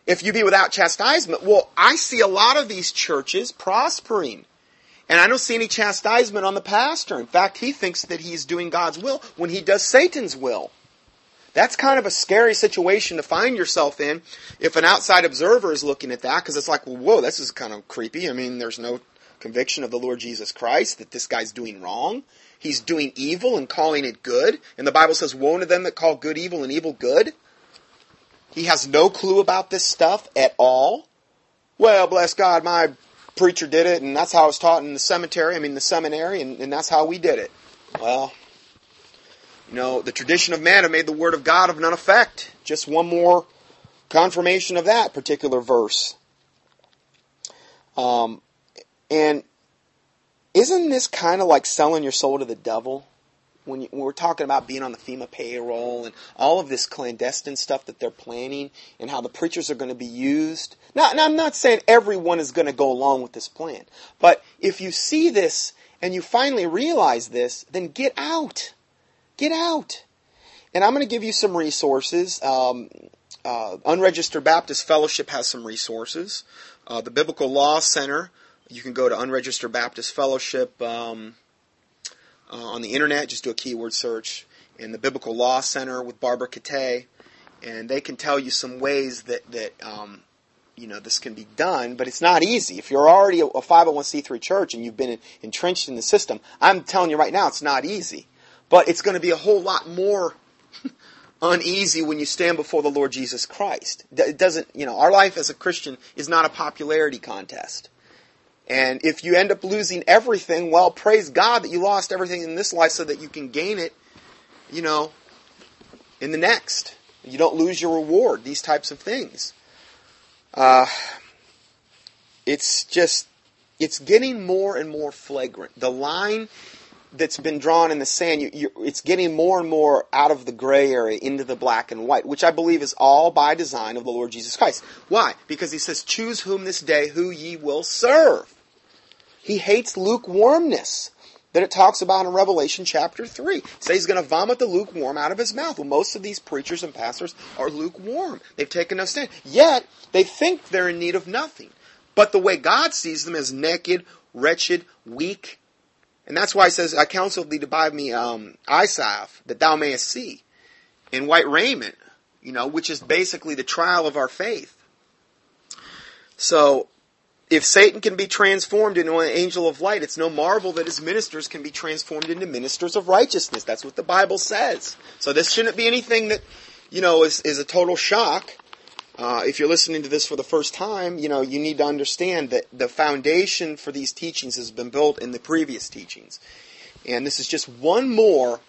if you be without chastisement. Well, I see a lot of these churches prospering. And I don't see any chastisement on the pastor. In fact, he thinks that he's doing God's will when he does Satan's will. That's kind of a scary situation to find yourself in if an outside observer is looking at that because it's like, well, whoa, this is kind of creepy. I mean, there's no conviction of the Lord Jesus Christ that this guy's doing wrong. He's doing evil and calling it good. And the Bible says, woe to them that call good evil and evil good. He has no clue about this stuff at all. Well, bless God, my preacher did it, and that's how I was taught in the cemetery, I mean the seminary, and, and that's how we did it. Well, you know, the tradition of man have made the word of God of none effect. Just one more confirmation of that particular verse. Um, and isn't this kind of like selling your soul to the devil? When, you, when, we're talking about being on the FEMA payroll and all of this clandestine stuff that they're planning and how the preachers are going to be used. Now, now I'm not saying everyone is going to go along with this plan, but if you see this and you finally realize this, then get out. Get out. And I'm going to give you some resources. Um, uh, Unregistered Baptist Fellowship has some resources. Uh, the Biblical Law Center, you can go to Unregistered Baptist Fellowship. Um, uh, on the internet. Just do a keyword search. In the Biblical Law Center with Barbara Catay, and they can tell you some ways that that um, you know this can be done. But it's not easy. If you're already a 501c3 church and you've been entrenched in the system, I'm telling you right now, it's not easy. But it's going to be a whole lot more [LAUGHS] uneasy when you stand before the Lord Jesus Christ. It doesn't, you know, our life as a Christian is not a popularity contest. And if you end up losing everything, well, praise God that you lost everything in this life so that you can gain it, you know, in the next. You don't lose your reward, these types of things. Uh, it's just, it's getting more and more flagrant. The line that's been drawn in the sand, you, you, it's getting more and more out of the gray area into the black and white, which I believe is all by design of the Lord Jesus Christ. Why? Because he says, choose whom this day who ye will serve. He hates lukewarmness that it talks about in Revelation chapter 3. Say he's going to vomit the lukewarm out of his mouth. Well, most of these preachers and pastors are lukewarm. They've taken no stand. Yet, they think they're in need of nothing. But the way God sees them is naked, wretched, weak. And that's why he says, I counsel thee to buy me um, salve, that thou mayest see, in white raiment, you know, which is basically the trial of our faith. So, if Satan can be transformed into an angel of light, it's no marvel that his ministers can be transformed into ministers of righteousness. That's what the Bible says. So this shouldn't be anything that, you know, is, is a total shock. Uh, if you're listening to this for the first time, you know, you need to understand that the foundation for these teachings has been built in the previous teachings. And this is just one more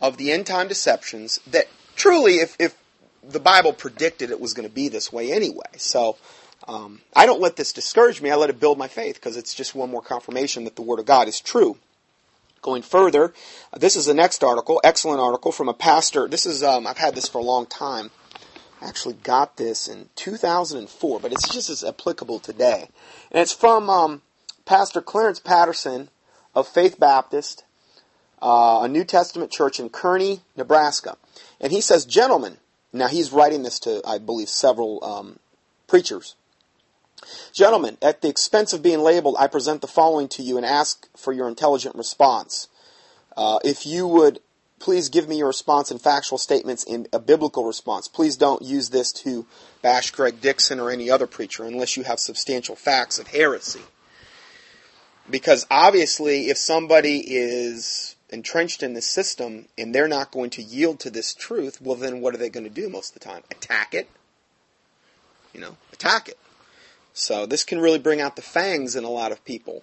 of the end time deceptions that truly, if, if the Bible predicted it was going to be this way anyway. So, um, I don't let this discourage me. I let it build my faith because it's just one more confirmation that the Word of God is true. Going further, this is the next article, excellent article from a pastor. This is um, I've had this for a long time. I actually got this in 2004, but it's just as applicable today. And it's from um, Pastor Clarence Patterson of Faith Baptist, uh, a New Testament church in Kearney, Nebraska. And he says, Gentlemen, now he's writing this to, I believe, several um, preachers. Gentlemen, at the expense of being labeled, I present the following to you and ask for your intelligent response. Uh, if you would please give me your response in factual statements in a biblical response. Please don't use this to bash Greg Dixon or any other preacher unless you have substantial facts of heresy. Because obviously, if somebody is entrenched in the system and they're not going to yield to this truth, well, then what are they going to do most of the time? Attack it? You know, attack it. So this can really bring out the fangs in a lot of people.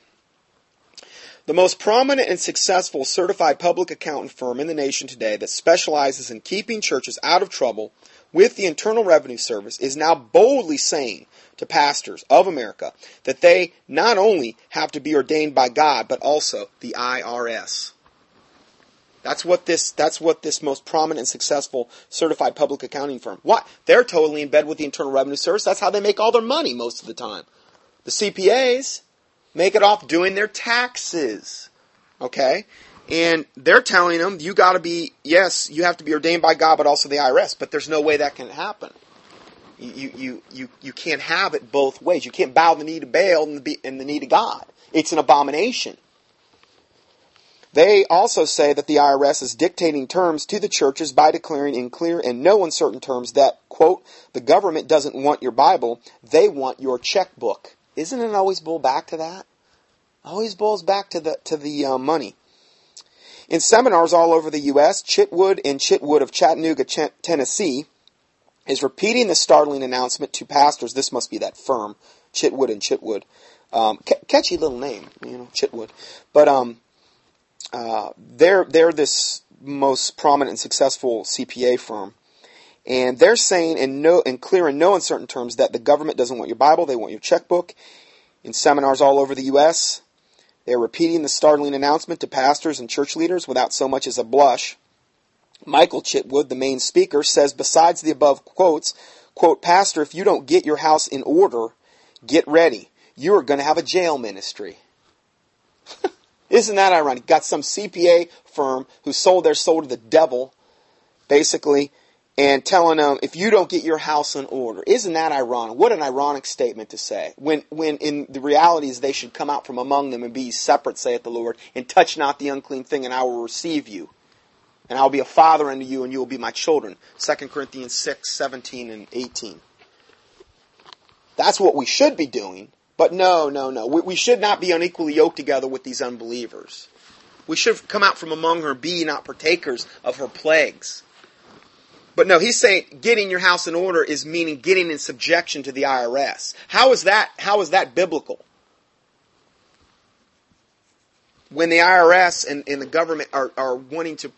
The most prominent and successful certified public accountant firm in the nation today that specializes in keeping churches out of trouble with the Internal Revenue Service is now boldly saying to pastors of America that they not only have to be ordained by God, but also the IRS. That's what this that's what this most prominent and successful certified public accounting firm. What? They're totally in bed with the Internal Revenue Service. That's how they make all their money most of the time. The CPAs make it off doing their taxes. Okay? And they're telling them you got to be yes, you have to be ordained by God but also the IRS, but there's no way that can happen. You you you you can't have it both ways. You can't bow the knee to Baal and the, and the knee to God. It's an abomination. They also say that the IRS is dictating terms to the churches by declaring in clear and no uncertain terms that, quote, the government doesn't want your Bible, they want your checkbook. Isn't it always bull back to that? Always boils back to the, to the uh, money. In seminars all over the U.S., Chitwood and Chitwood of Chattanooga, Ch- Tennessee, is repeating the startling announcement to pastors. This must be that firm, Chitwood and Chitwood. Um, catchy little name, you know, Chitwood. But um, uh, they're they're this most prominent and successful CPA firm, and they're saying in no in clear and no uncertain terms that the government doesn't want your Bible, they want your checkbook. In seminars all over the U.S., they're repeating the startling announcement to pastors and church leaders without so much as a blush. Michael Chitwood, the main speaker, says besides the above quotes, quote, Pastor, if you don't get your house in order, get ready. You are going to have a jail ministry. [LAUGHS] Isn't that ironic? Got some CPA firm who sold their soul to the devil, basically, and telling them, if you don't get your house in order. Isn't that ironic? What an ironic statement to say. When, when in the reality is they should come out from among them and be separate, saith the Lord, and touch not the unclean thing, and I will receive you. And I will be a father unto you, and you will be my children. 2 Corinthians 6, 17, and 18. That's what we should be doing. But no, no, no. We, we should not be unequally yoked together with these unbelievers. We should come out from among her, be not partakers of her plagues. But no, he's saying getting your house in order is meaning getting in subjection to the IRS. How is that, how is that biblical? When the IRS and, and the government are, are wanting to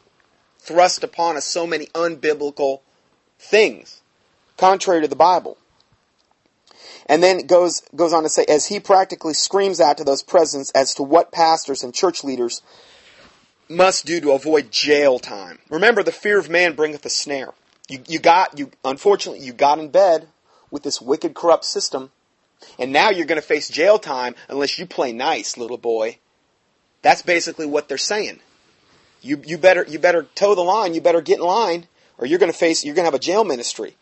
thrust upon us so many unbiblical things, contrary to the Bible. And then goes goes on to say, as he practically screams out to those present as to what pastors and church leaders must do to avoid jail time. Remember, the fear of man bringeth a snare. You, you got you unfortunately you got in bed with this wicked, corrupt system, and now you're going to face jail time unless you play nice, little boy. That's basically what they're saying. You you better you better toe the line. You better get in line, or you're going to face you're going to have a jail ministry,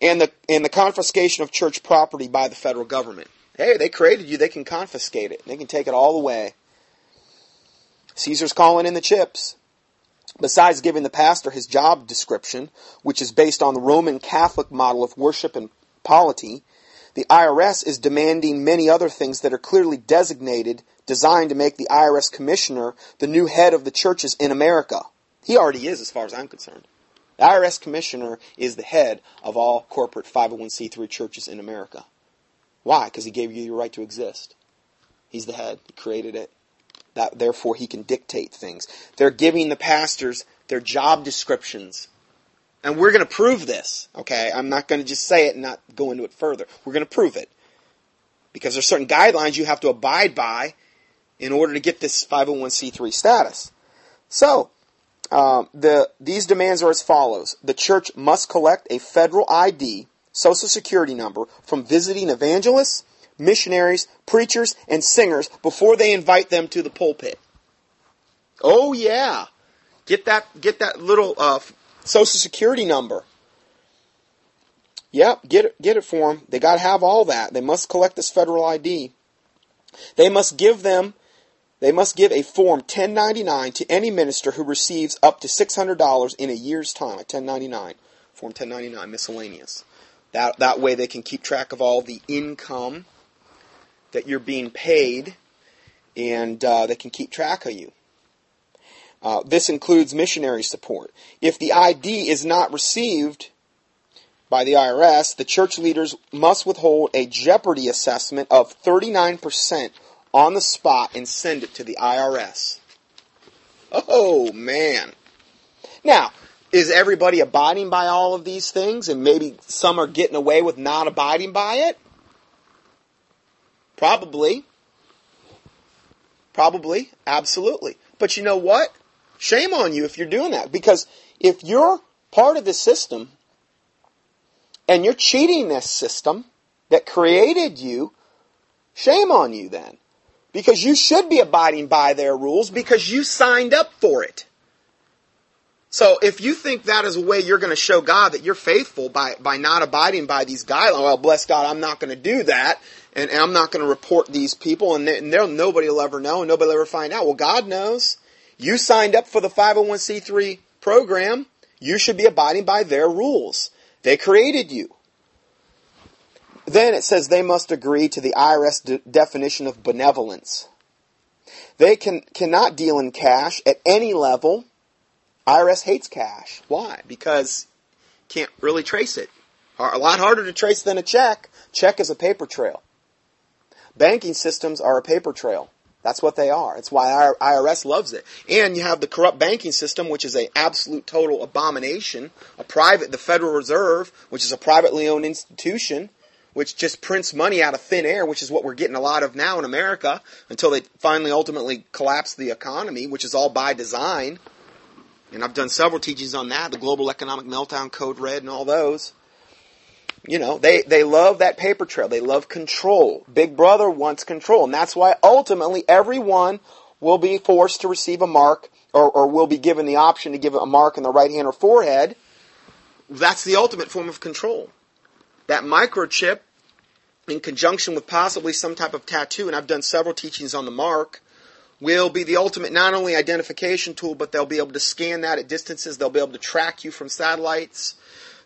and the and the confiscation of church property by the federal government. Hey, they created you. They can confiscate it. They can take it all away. Caesar's calling in the chips. Besides giving the pastor his job description, which is based on the Roman Catholic model of worship and polity, the IRS is demanding many other things that are clearly designated, designed to make the IRS commissioner the new head of the churches in America. He already is, as far as I'm concerned. The IRS commissioner is the head of all corporate 501c3 churches in America. Why? Because he gave you your right to exist. He's the head. He created it. That, therefore, he can dictate things. They're giving the pastors their job descriptions. And we're going to prove this, okay? I'm not going to just say it and not go into it further. We're going to prove it. Because there's certain guidelines you have to abide by in order to get this 501c3 status. So, um, the, these demands are as follows. The church must collect a federal ID, social security number, from visiting evangelists, missionaries, preachers, and singers before they invite them to the pulpit. Oh yeah. Get that, get that little, uh, social security number. Yep, get it, get it for them. They gotta have all that. They must collect this federal ID. They must give them, they must give a form 1099 to any minister who receives up to $600 in a year's time, a 1099. Form 1099, miscellaneous. That, that way they can keep track of all the income that you're being paid, and uh, they can keep track of you. Uh, this includes missionary support. If the ID is not received by the IRS, the church leaders must withhold a jeopardy assessment of 39% on the spot and send it to the IRS. Oh, man. Now, is everybody abiding by all of these things and maybe some are getting away with not abiding by it? Probably. Probably. Absolutely. But you know what? Shame on you if you're doing that. Because if you're part of this system and you're cheating this system that created you, shame on you then. Because you should be abiding by their rules because you signed up for it. So if you think that is a way you're going to show God that you're faithful by, by not abiding by these guidelines, well, bless God, I'm not going to do that and, and I'm not going to report these people, and, they, and nobody will ever know, and nobody will ever find out. Well, God knows. You signed up for the 501c3 program. You should be abiding by their rules. They created you. Then it says they must agree to the IRS de- definition of benevolence. They can, cannot deal in cash at any level. IRS hates cash. Why? Because can't really trace it. A lot harder to trace than a check. Check is a paper trail. Banking systems are a paper trail. That's what they are. It's why IRS loves it. And you have the corrupt banking system, which is a absolute total abomination. A private, the Federal Reserve, which is a privately owned institution, which just prints money out of thin air, which is what we're getting a lot of now in America, until they finally ultimately collapse the economy, which is all by design. And I've done several teachings on that, the Global Economic Meltdown Code Red and all those. You know, they, they love that paper trail. They love control. Big Brother wants control. And that's why ultimately everyone will be forced to receive a mark or, or will be given the option to give a mark in the right hand or forehead. That's the ultimate form of control. That microchip in conjunction with possibly some type of tattoo, and I've done several teachings on the mark, will be the ultimate not only identification tool, but they'll be able to scan that at distances. They'll be able to track you from satellites.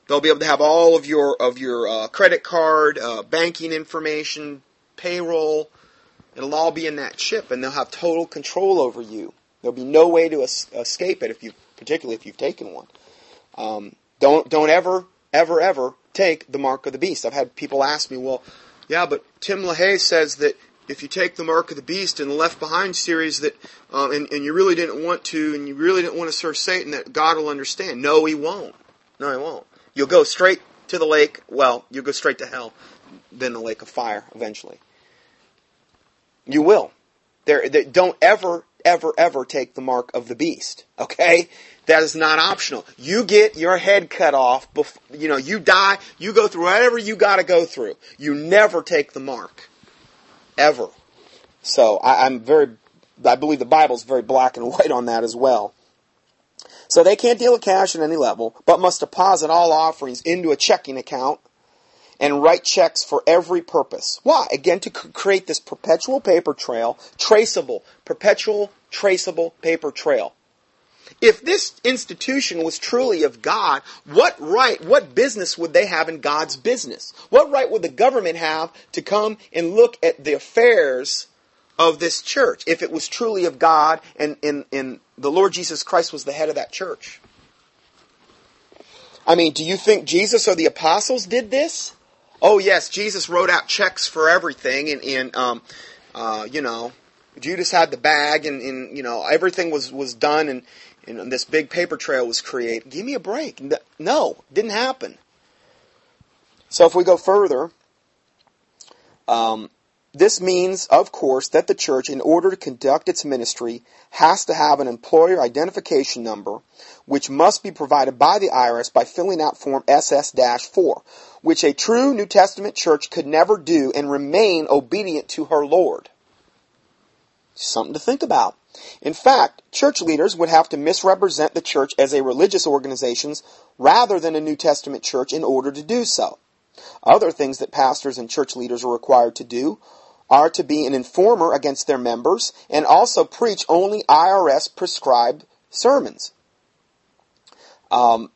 They'll be able to have all of your of your uh, credit card, uh, banking information, payroll. It'll all be in that chip, and they'll have total control over you. There'll be no way to es- escape it if you, particularly if you've taken one. Um, don't don't ever ever ever take the mark of the beast. I've had people ask me, well, yeah, but Tim LaHaye says that if you take the mark of the beast in the Left Behind series that, um, and, and you really didn't want to, and you really didn't want to serve Satan, that God will understand. No, He won't. No, He won't. You'll go straight to the lake. Well, you'll go straight to hell. then the lake of fire eventually. You will. There, don't ever, ever, ever take the mark of the beast. Okay? That is not optional. You get your head cut off. Before, you know, you die. You go through whatever you got to go through. You never take the mark, ever. So I, I'm very. I believe the Bible is very black and [LAUGHS] white on that as well. So they can't deal with cash at any level, but must deposit all offerings into a checking account and write checks for every purpose. Why? Again, to create this perpetual paper trail, traceable, perpetual traceable paper trail. If this institution was truly of God, what right, what business would they have in God's business? What right would the government have to come and look at the affairs of this church if it was truly of God and, and, and the Lord Jesus Christ was the head of that church? I mean, do you think Jesus or the apostles did this? Oh yes, Jesus wrote out checks for everything, and, and um, uh, you know, Judas had the bag, and, and you know everything was was done, and, and this big paper trail was created. Give me a break. No, didn't happen. So if we go further, um, this means, of course, that the church, in order to conduct its ministry, has to have an employer identification number, which must be provided by the IRS by filling out Form SS-4, which a true New Testament church could never do and remain obedient to her Lord. Something to think about. In fact, church leaders would have to misrepresent the church as a religious organization rather than a New Testament church in order to do so. Other things that pastors and church leaders are required to do are to be an informer against their members and also preach only IRS prescribed sermons. Um,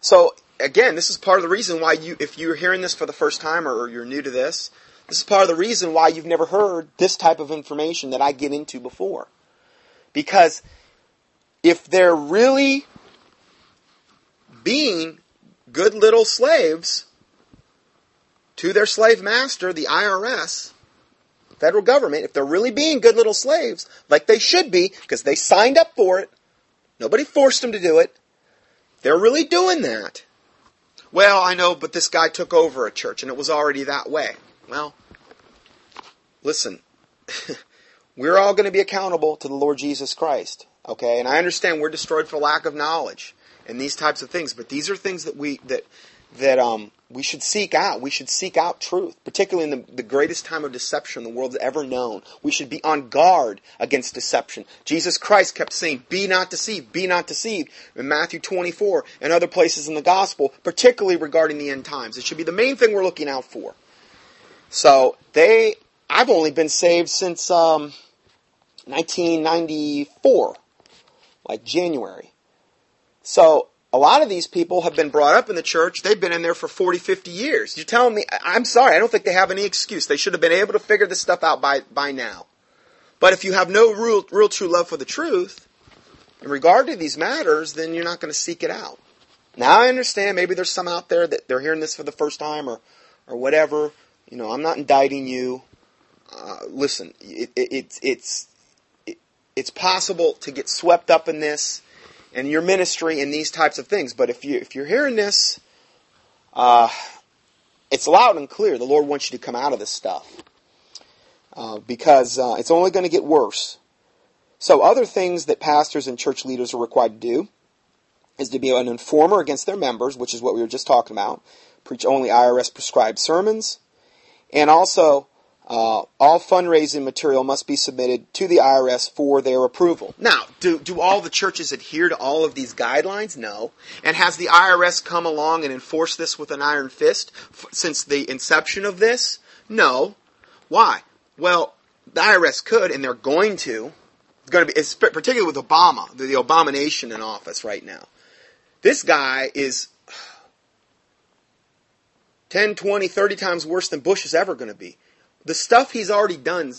so again, this is part of the reason why you, if you're hearing this for the first time or you're new to this, this is part of the reason why you've never heard this type of information that I get into before. Because if they're really being good little slaves to their slave master, the IRS, federal government, if they're really being good little slaves, like they should be, because they signed up for it, nobody forced them to do it, they're really doing that. Well, I know, but this guy took over a church and it was already that way. Well, listen, [LAUGHS] we're all going to be accountable to the Lord Jesus Christ. Okay? And I understand we're destroyed for lack of knowledge and these types of things, but these are things that we, that, that, um, we should seek out. We should seek out truth, particularly in the, the greatest time of deception the world has ever known. We should be on guard against deception. Jesus Christ kept saying, be not deceived, be not deceived in Matthew 24 and other places in the gospel, particularly regarding the end times. It should be the main thing we're looking out for. So they, I've only been saved since, um, 1994, like January. So a lot of these people have been brought up in the church. They've been in there for 40, 50 years. You're telling me, I'm sorry, I don't think they have any excuse. They should have been able to figure this stuff out by, by now. But if you have no real, real true love for the truth, in regard to these matters, then you're not going to seek it out. Now I understand maybe there's some out there that they're hearing this for the first time or, or whatever. You know, I'm not indicting you. Uh, listen, it, it, it's, it, it's possible to get swept up in this and your ministry and these types of things. But if you if you're hearing this, uh, it's loud and clear. The Lord wants you to come out of this stuff uh, because uh, it's only going to get worse. So other things that pastors and church leaders are required to do is to be an informer against their members, which is what we were just talking about. Preach only IRS prescribed sermons, and also uh, all fundraising material must be submitted to the IRS for their approval. Now, do, do all the churches adhere to all of these guidelines? No. And has the IRS come along and enforced this with an iron fist f- since the inception of this? No. Why? Well, the IRS could, and they're going to. Going to be, particularly with Obama, the, the abomination in office right now. This guy is [SIGHS] 10, 20, 30 times worse than Bush is ever going to be the stuff he's already done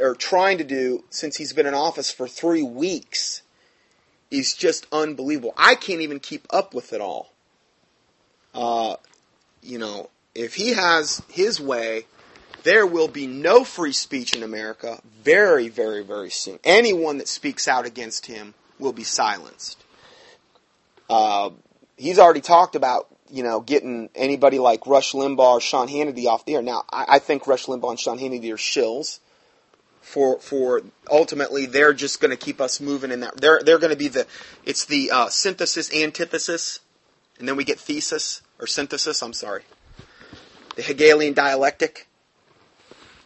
or trying to do since he's been in office for three weeks is just unbelievable. I can't even keep up with it all. Uh, you know, if he has his way, there will be no free speech in America very, very, very soon. Anyone that speaks out against him will be silenced. Uh, he's already talked about you know, getting anybody like Rush Limbaugh or Sean Hannity off the air. Now, I, I think Rush Limbaugh and Sean Hannity are shills for for ultimately they're just going to keep us moving in that. They're they're going to be the it's the uh, synthesis antithesis, and then we get thesis or synthesis. I'm sorry, the Hegelian dialectic.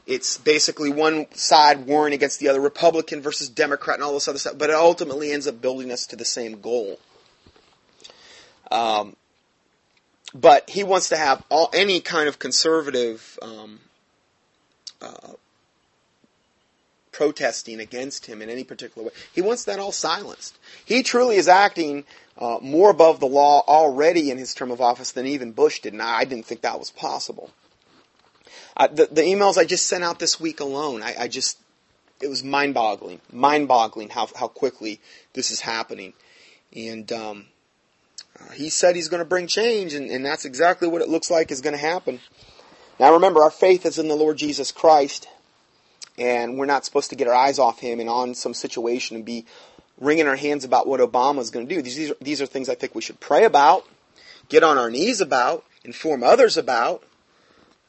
It's basically one side warring against the other, Republican versus Democrat, and all this other stuff. But it ultimately ends up building us to the same goal. Um, but he wants to have all, any kind of conservative um, uh, protesting against him in any particular way. He wants that all silenced. He truly is acting uh, more above the law already in his term of office than even Bush did, and I didn't think that was possible. Uh, the, the, emails I just sent out this week alone, I, I just, it was mind-boggling, mind-boggling how, how quickly this is happening. And um, he said he's going to bring change, and, and that's exactly what it looks like is going to happen. Now remember, our faith is in the Lord Jesus Christ, and we're not supposed to get our eyes off him and on some situation and be wringing our hands about what Obama is going to do. These, these, are, these are things I think we should pray about, get on our knees about, inform others about.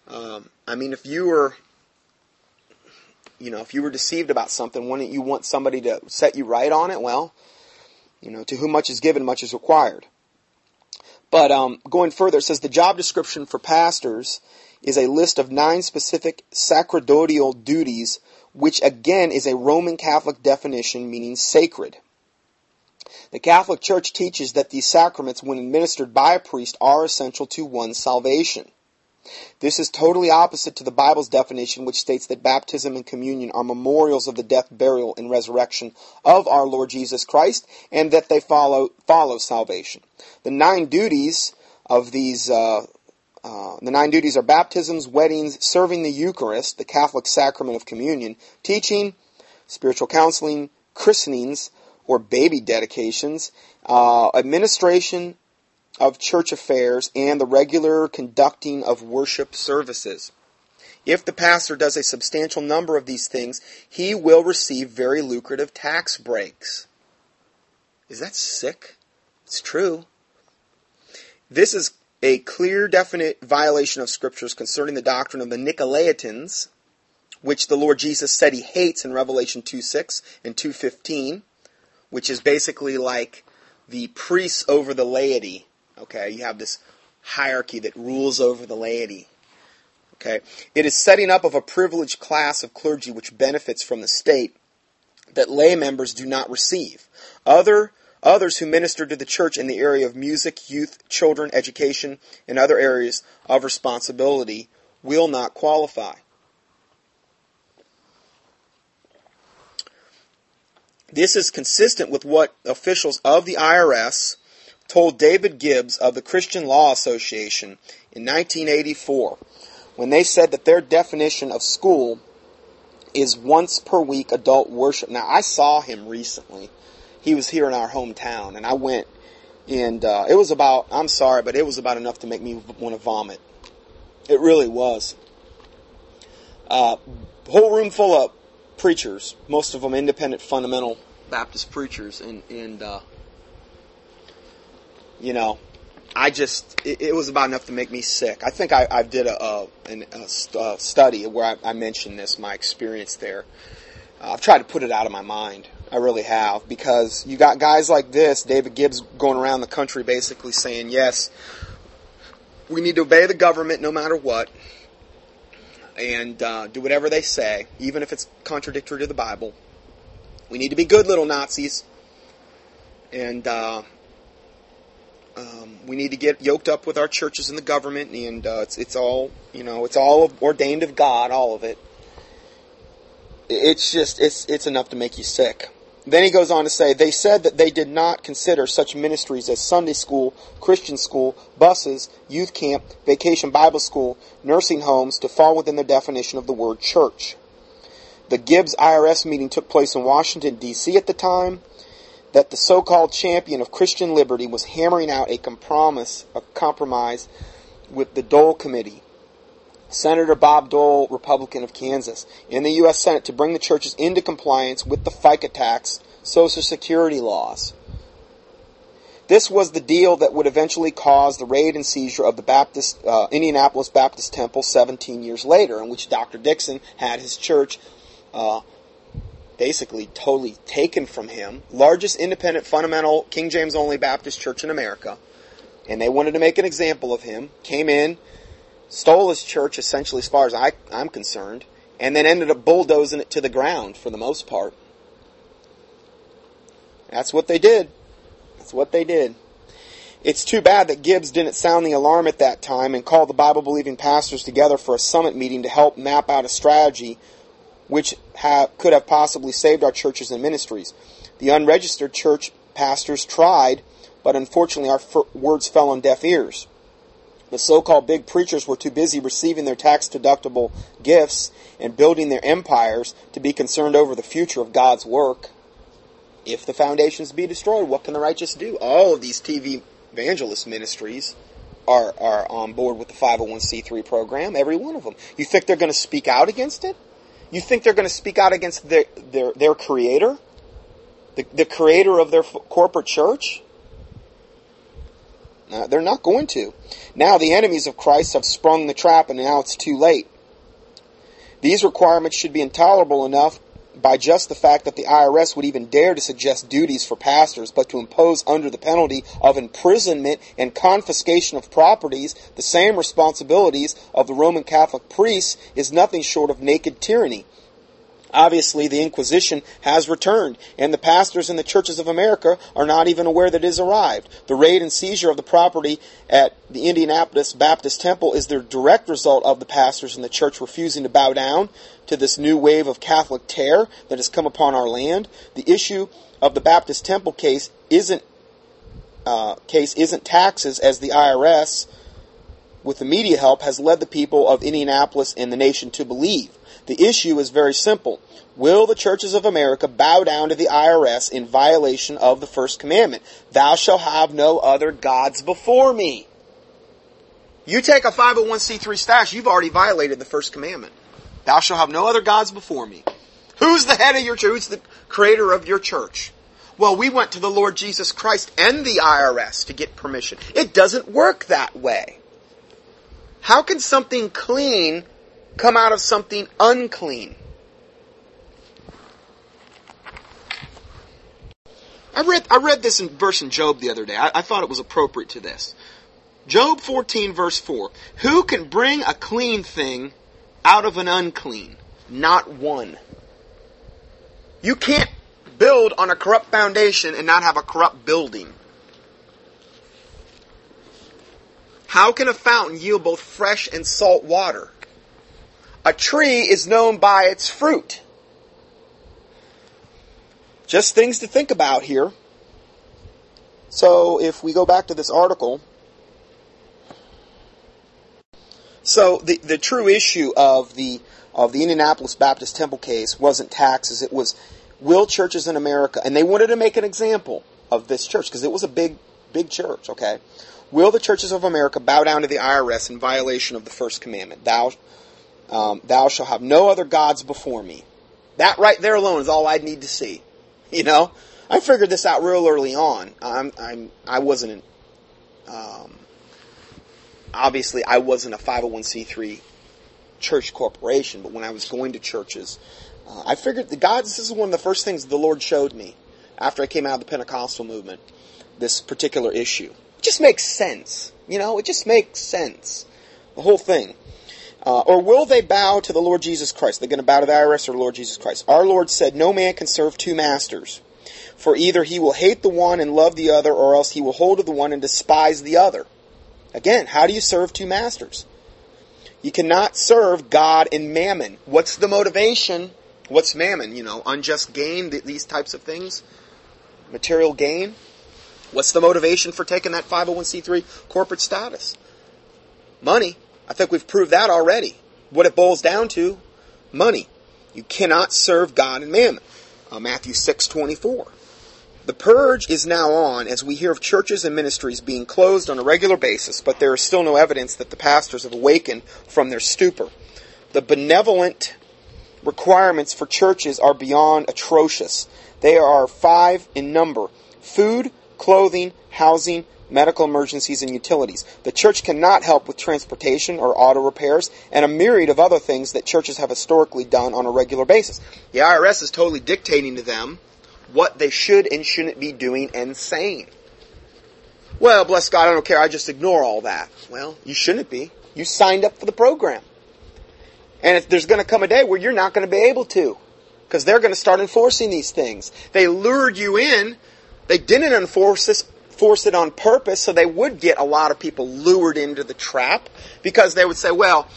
Um, I mean, if you were, you know, if you were deceived about something, wouldn't you want somebody to set you right on it? Well, you know, to whom much is given, much is required. But um, going further, it says the job description for pastors is a list of nine specific sacerdotal duties, which again is a Roman Catholic definition meaning sacred. The Catholic Church teaches that these sacraments, when administered by a priest, are essential to one's salvation. This is totally opposite to the Bible's definition, which states that baptism and communion are memorials of the death, burial, and resurrection of our Lord Jesus Christ, and that they follow follow salvation. The nine duties of these uh, uh, the nine duties are baptisms, weddings, serving the Eucharist, the Catholic sacrament of communion, teaching, spiritual counseling, christenings or baby dedications, uh, administration, of church affairs and the regular conducting of worship services. If the pastor does a substantial number of these things, he will receive very lucrative tax breaks. Is that sick? It's true. This is a clear, definite violation of scriptures concerning the doctrine of the Nicolaitans, which the Lord Jesus said he hates in Revelation 2 6 and 2.15, which is basically like the priests over the laity Okay, you have this hierarchy that rules over the laity. Okay, it is setting up of a privileged class of clergy which benefits from the state that lay members do not receive. Other others who minister to the church in the area of music, youth, children, education, and other areas of responsibility will not qualify. This is consistent with what officials of the IRS told David Gibbs of the Christian Law Association in 1984 when they said that their definition of school is once per week adult worship. Now, I saw him recently. He was here in our hometown, and I went, and uh, it was about, I'm sorry, but it was about enough to make me want to vomit. It really was. Uh, whole room full of preachers, most of them independent fundamental Baptist preachers, and, and uh, you know, I just it, it, was about enough to make me sick. I think I, I did a, a, a, a study where I, I, mentioned this, my experience there. Uh, I've tried to put it out of my mind. I really have because you got guys like this, David Gibbs, going around the country basically saying, yes, we need to obey the government no matter what, and uh, do whatever they say, even if it's contradictory to the Bible. We need to be good little Nazis, and uh, um, we need to get yoked up with our churches and the government, and uh, it's it's all you know, it's all ordained of God, all of it. It's just it's it's enough to make you sick. Then he goes on to say, they said that they did not consider such ministries as Sunday school, Christian school, buses, youth camp, vacation Bible school, nursing homes to fall within the definition of the word church. The Gibbs IRS meeting took place in Washington, D.C. at the time that the so-called champion of Christian liberty was hammering out a compromise, a compromise with the Dole Committee. Senator Bob Dole, Republican of Kansas, in the U.S. Senate to bring the churches into compliance with the FICA tax Social Security laws. This was the deal that would eventually cause the raid and seizure of the Baptist uh, Indianapolis Baptist Temple 17 years later, in which Dr. Dixon had his church uh, basically totally taken from him. Largest independent, fundamental, King James only Baptist church in America. And they wanted to make an example of him. Came in, stole his church essentially, as far as I, I'm concerned, and then ended up bulldozing it to the ground for the most part. That's what they did. That's what they did. It's too bad that Gibbs didn't sound the alarm at that time and call the Bible believing pastors together for a summit meeting to help map out a strategy which have, could have possibly saved our churches and ministries. The unregistered church pastors tried, but unfortunately our f- words fell on deaf ears. The so-called big preachers were too busy receiving their tax-deductible gifts and building their empires to be concerned over the future of God's work. If the foundations be destroyed, what can the righteous do? All of these TV evangelist ministries are, are on board with the 501c3 program, every one of them. You think they're going to speak out against it? You think they're going to speak out against their, their, their creator? The, the creator of their corporate church? No, they're not going to. Now the enemies of Christ have sprung the trap and now it's too late. These requirements should be intolerable enough by just the fact that the IRS would even dare to suggest duties for pastors, but to impose under the penalty of imprisonment and confiscation of properties the same responsibilities of the Roman Catholic priests is nothing short of naked tyranny. Obviously, the Inquisition has returned, and the pastors in the churches of America are not even aware that it has arrived. The raid and seizure of the property at the Indianapolis Baptist Temple is the direct result of the pastors in the church refusing to bow down to this new wave of Catholic terror that has come upon our land. The issue of the Baptist Temple case isn't uh, case isn't taxes, as the IRS, with the media help, has led the people of Indianapolis and the nation to believe. The issue is very simple. Will the churches of America bow down to the IRS in violation of the first commandment? Thou shalt have no other gods before me. You take a 501c3 stash, you've already violated the first commandment. Thou shalt have no other gods before me. Who's the head of your church? Who's the creator of your church? Well, we went to the Lord Jesus Christ and the IRS to get permission. It doesn't work that way. How can something clean come out of something unclean. I read, I read this in verse in Job the other day. I, I thought it was appropriate to this. Job 14 verse 4. Who can bring a clean thing out of an unclean? Not one. You can't build on a corrupt foundation and not have a corrupt building. How can a fountain yield both fresh and salt water? A tree is known by its fruit. Just things to think about here. So if we go back to this article, so the, the true issue of the of the Indianapolis Baptist Temple case wasn't taxes, it was will churches in America, and they wanted to make an example of this church because it was a big, big church, okay? Will the churches of America bow down to the IRS in violation of the first commandment? Thou um, thou shalt have no other gods before me. That right there alone is all I'd need to see. [LAUGHS] You know, I figured this out real early on. I'm, I'm, I wasn't, um, obviously I wasn't a 501c3 church corporation, but when I was going to churches, uh, I figured the gods, this is one of the first things the Lord showed me after I came out of the Pentecostal movement, this particular issue. It just makes sense. You know, it just makes sense. The whole thing. Uh, or will they bow to the Lord Jesus Christ? They're going to bow to the IRS or the Lord Jesus Christ. Our Lord said, No man can serve two masters. For either he will hate the one and love the other, or else he will hold to the one and despise the other. Again, how do you serve two masters? You cannot serve God and mammon. What's the motivation? What's mammon? You know, unjust gain, these types of things? Material gain? What's the motivation for taking that 501c3 corporate status? Money. I think we've proved that already. What it boils down to, money. You cannot serve God and mammon. Uh, Matthew 6:24. The purge is now on as we hear of churches and ministries being closed on a regular basis, but there is still no evidence that the pastors have awakened from their stupor. The benevolent requirements for churches are beyond atrocious. They are five in number. Food, clothing, housing, medical emergencies, and utilities. The church cannot help with transportation or auto repairs and a myriad of other things that churches have historically done on a regular basis. The IRS is totally dictating to them what they should and shouldn't be doing and saying. Well, bless God, I don't care, I just ignore all that. Well, you shouldn't be. You signed up for the program. And if there's going to come a day where you're not going to be able to, because they're going to start enforcing these things. They lured you in. They didn't enforce this, force it on purpose, so they would get a lot of people lured into the trap because they would say, well,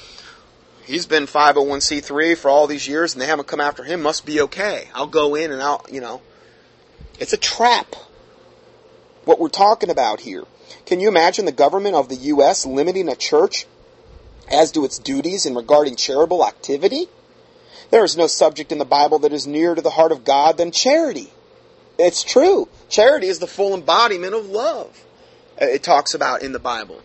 he's been 501c3 for all these years and they haven't come after him, must be okay. I'll go in and I'll, you know. It's a trap. What we're talking about here. Can you imagine the government of the U.S. limiting a church as to its duties in regarding charitable activity? There is no subject in the Bible that is nearer to the heart of God than charity. It's true. Charity is the full embodiment of love. Uh, it talks about in the Bible.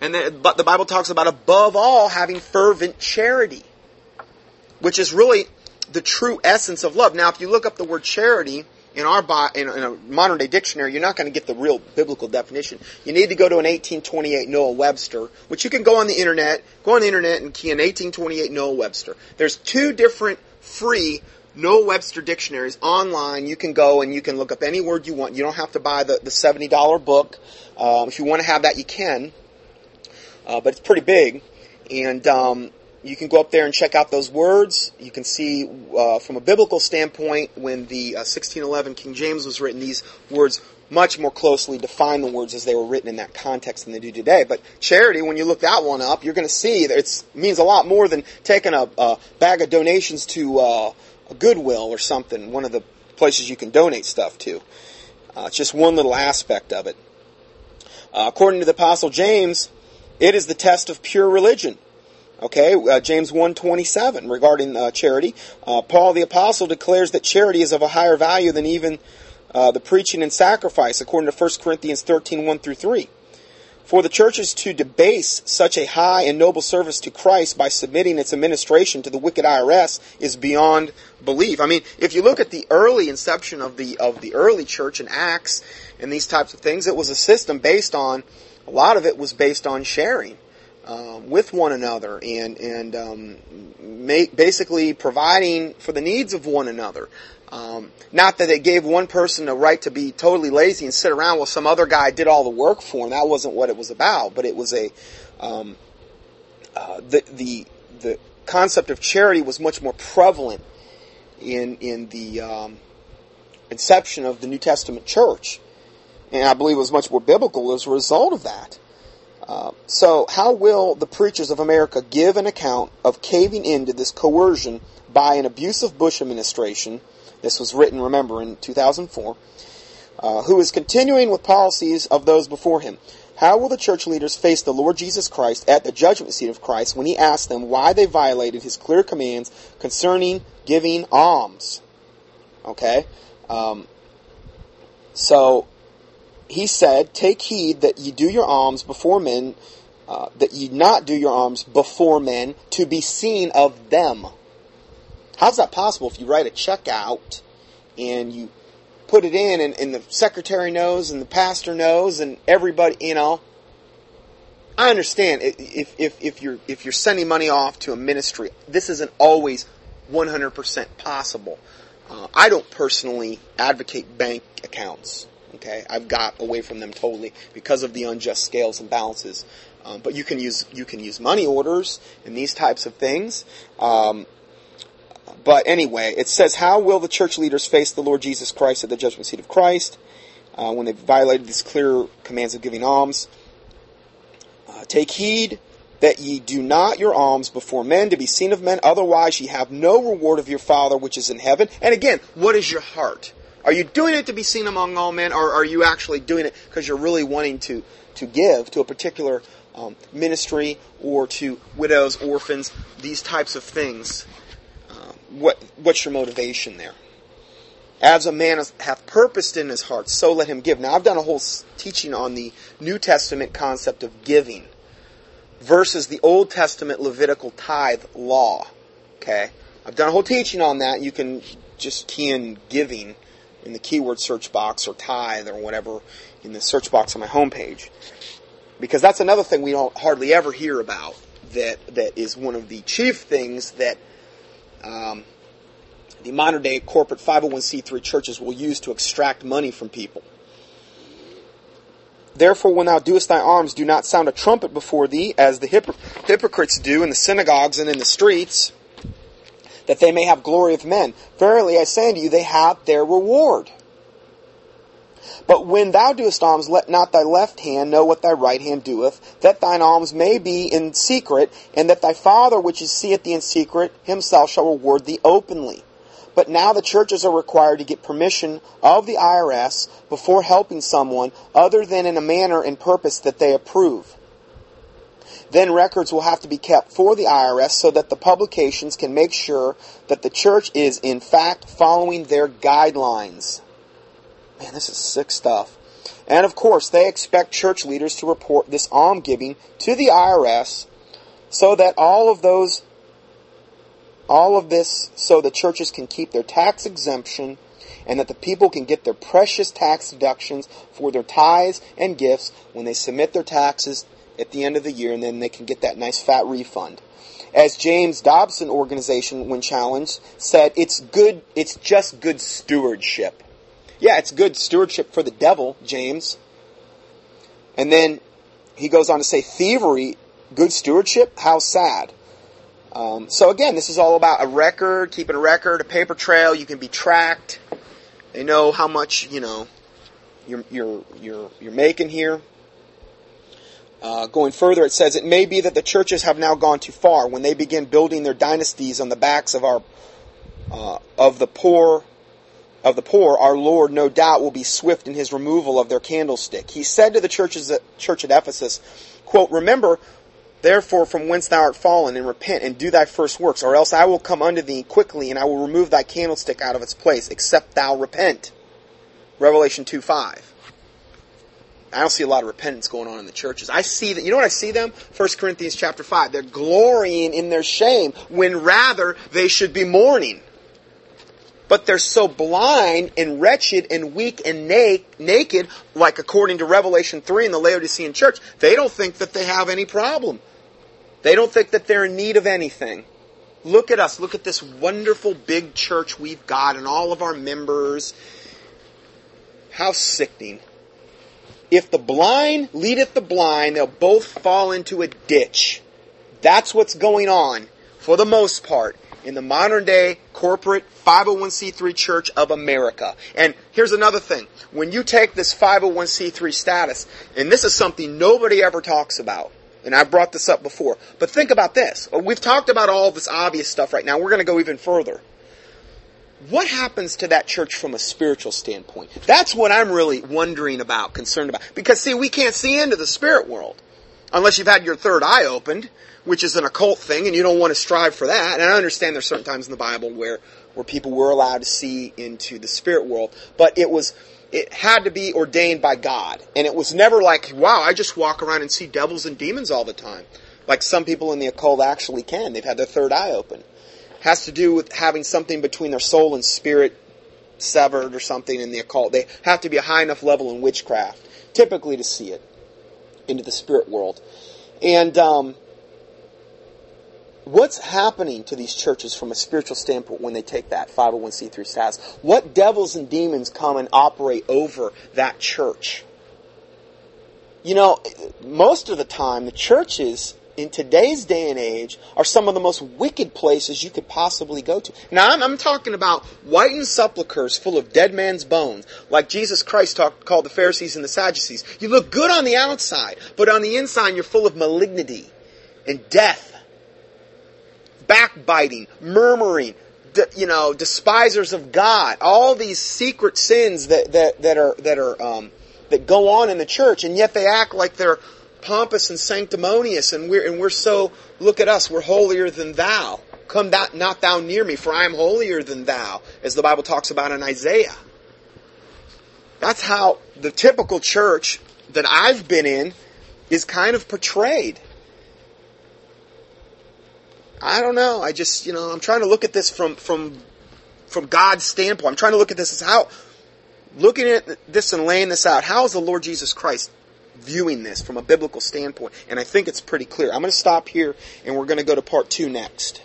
And the, but the Bible talks about above all having fervent charity, which is really the true essence of love. Now, if you look up the word charity in our in a modern day dictionary, you're not going to get the real biblical definition. You need to go to an 1828 Noah Webster, which you can go on the internet, go on the internet and key in 1828 Noah Webster. There's two different free Noah Webster dictionaries online. You can go and you can look up any word you want. You don't have to buy the, the $70 book. Um, if you want to have that, you can. Uh, but it's pretty big. And um, you can go up there and check out those words. You can see uh, from a biblical standpoint when the uh, 1611 King James was written, these words much more closely define the words as they were written in that context than they do today. But charity, when you look that one up, you're going to see that it means a lot more than taking a, a bag of donations to uh, A goodwill or something, one of the places you can donate stuff to. Uh, it's just one little aspect of it. Uh, according to the Apostle James, it is the test of pure religion. Okay, uh, James 1.27 regarding uh, charity. Uh, Paul the Apostle declares that charity is of a higher value than even uh, the preaching and sacrifice, according to 1 Corinthians 13, 1 through 3. For the churches to debase such a high and noble service to Christ by submitting its administration to the wicked IRS is beyond belief. I mean, if you look at the early inception of the of the early church in Acts and these types of things, it was a system based on a lot of it was based on sharing. Um, with one another and and um, basically providing for the needs of one another. Um, not that it gave one person a right to be totally lazy and sit around while some other guy did all the work for him. That wasn't what it was about. But it was a um, uh, the the the concept of charity was much more prevalent in in the um, inception of the New Testament church, and I believe it was much more biblical as a result of that. Uh, so, how will the preachers of America give an account of caving into this coercion by an abusive Bush administration? This was written, remember, in 2004. Uh, who is continuing with policies of those before him. How will the church leaders face the Lord Jesus Christ at the judgment seat of Christ when he asks them why they violated his clear commands concerning giving alms? Okay? Um, so, he said, Take heed that ye do your alms before men, uh, that ye not do your alms before men to be seen of them. How's that possible if you write a check out and you put it in and, and the secretary knows and the pastor knows and everybody, you know? I understand if, if, if you're if you're sending money off to a ministry, this isn't always 100% possible. Uh, I don't personally advocate bank accounts. Okay, I've got away from them totally because of the unjust scales and balances. Um, but you can use you can use money orders and these types of things. Um, but anyway, it says, How will the church leaders face the Lord Jesus Christ at the judgment seat of Christ uh, when they've violated these clear commands of giving alms? Uh, Take heed that ye do not your alms before men to be seen of men, otherwise ye have no reward of your Father which is in heaven. And again, what is your heart? Are you doing it to be seen among all men, or are you actually doing it because you're really wanting to, to give to a particular um, ministry or to widows, orphans, these types of things? What what's your motivation there? As a man hath purposed in his heart, so let him give. Now, I've done a whole teaching on the New Testament concept of giving versus the Old Testament Levitical tithe law. Okay? I've done a whole teaching on that. You can just key in giving in the keyword search box or tithe or whatever in the search box on my homepage. Because that's another thing we don't hardly ever hear about that, that is one of the chief things that um, the modern day corporate 501c3 churches will use to extract money from people. Therefore, when thou doest thy arms, do not sound a trumpet before thee, as the hypocrites do in the synagogues and in the streets, that they may have glory of men. Verily, I say unto you, they have their reward. But when thou doest alms, let not thy left hand know what thy right hand doeth, that thine alms may be in secret, and that thy Father which is seeth thee in secret himself shall reward thee openly. But now the churches are required to get permission of the IRS before helping someone other than in a manner and purpose that they approve. Then records will have to be kept for the IRS so that the publications can make sure that the church is in fact following their guidelines. Man, this is sick stuff. And of course, they expect church leaders to report this almsgiving to the IRS so that all of those all of this so the churches can keep their tax exemption and that the people can get their precious tax deductions for their tithes and gifts when they submit their taxes at the end of the year and then they can get that nice fat refund. As James Dobson organization when challenged said, it's good, it's just good stewardship. Yeah, it's good stewardship for the devil, James. And then he goes on to say thievery, good stewardship, how sad. Um, so again, this is all about a record, keeping a record, a paper trail. You can be tracked. They know how much you know you're you're you're you're making here. Uh, going further, it says it may be that the churches have now gone too far when they begin building their dynasties on the backs of our uh, of the poor of the poor. Our Lord, no doubt, will be swift in His removal of their candlestick. He said to the churches at, church at Ephesus, "quote Remember Therefore, from whence thou art fallen, and repent, and do thy first works, or else I will come unto thee quickly, and I will remove thy candlestick out of its place, except thou repent. Revelation 2 5. I don't see a lot of repentance going on in the churches. I see that, you know what I see them? 1 Corinthians chapter 5. They're glorying in their shame, when rather they should be mourning. But they're so blind and wretched and weak and na- naked, like according to Revelation 3 in the Laodicean church, they don't think that they have any problem. They don't think that they're in need of anything. Look at us. Look at this wonderful big church we've got and all of our members. How sickening. If the blind leadeth the blind, they'll both fall into a ditch. That's what's going on, for the most part, in the modern day corporate 501c3 church of America. And here's another thing. When you take this 501c3 status, and this is something nobody ever talks about, and I've brought this up before, but think about this. Uh, we've talked about all this obvious stuff right now. We're going to go even further. What happens to that church from a spiritual standpoint? That's what I'm really wondering about, concerned about. Because see, we can't see into the spirit world unless you've had your third eye opened which is an occult thing, and you don't want to strive for that. And I understand there's certain times in the Bible where where people were allowed to see into the spirit world, but it was it had to be ordained by God, and it was never like, wow, I just walk around and see devils and demons all the time, like some people in the occult actually can. They've had their third eye open. It has to do with having something between their soul and spirit severed or something in the occult. They have to be a high enough level in witchcraft, typically, to see it into the spirit world. And um, what's happening to these churches from a spiritual standpoint when they take that 501c3 status? What devils and demons come and operate over that church? You know, most of the time, the churches in today's day and age are some of the most wicked places you could possibly go to. Now, I'm, I'm talking about whitened sepulchres full of dead man's bones, like Jesus Christ talked, called the Pharisees and the Sadducees. You look good on the outside, but on the inside, you're full of malignity and death backbiting, murmuring, you know, despisers of God, all these secret sins that, that, that are, that are, um, that go on in the church, and yet they act like they're pompous and sanctimonious, and we're, and we're so, look at us, we're holier than thou. Come that, not thou near me, for I am holier than thou, as the Bible talks about in Isaiah. That's how the typical church that I've been in is kind of portrayed. I don't know. I just, you know, I'm trying to look at this from from from God's standpoint. I'm trying to look at this as how looking at this and laying this out, how is the Lord Jesus Christ viewing this from a biblical standpoint? And I think it's pretty clear. I'm going to stop here and we're going to go to part two next.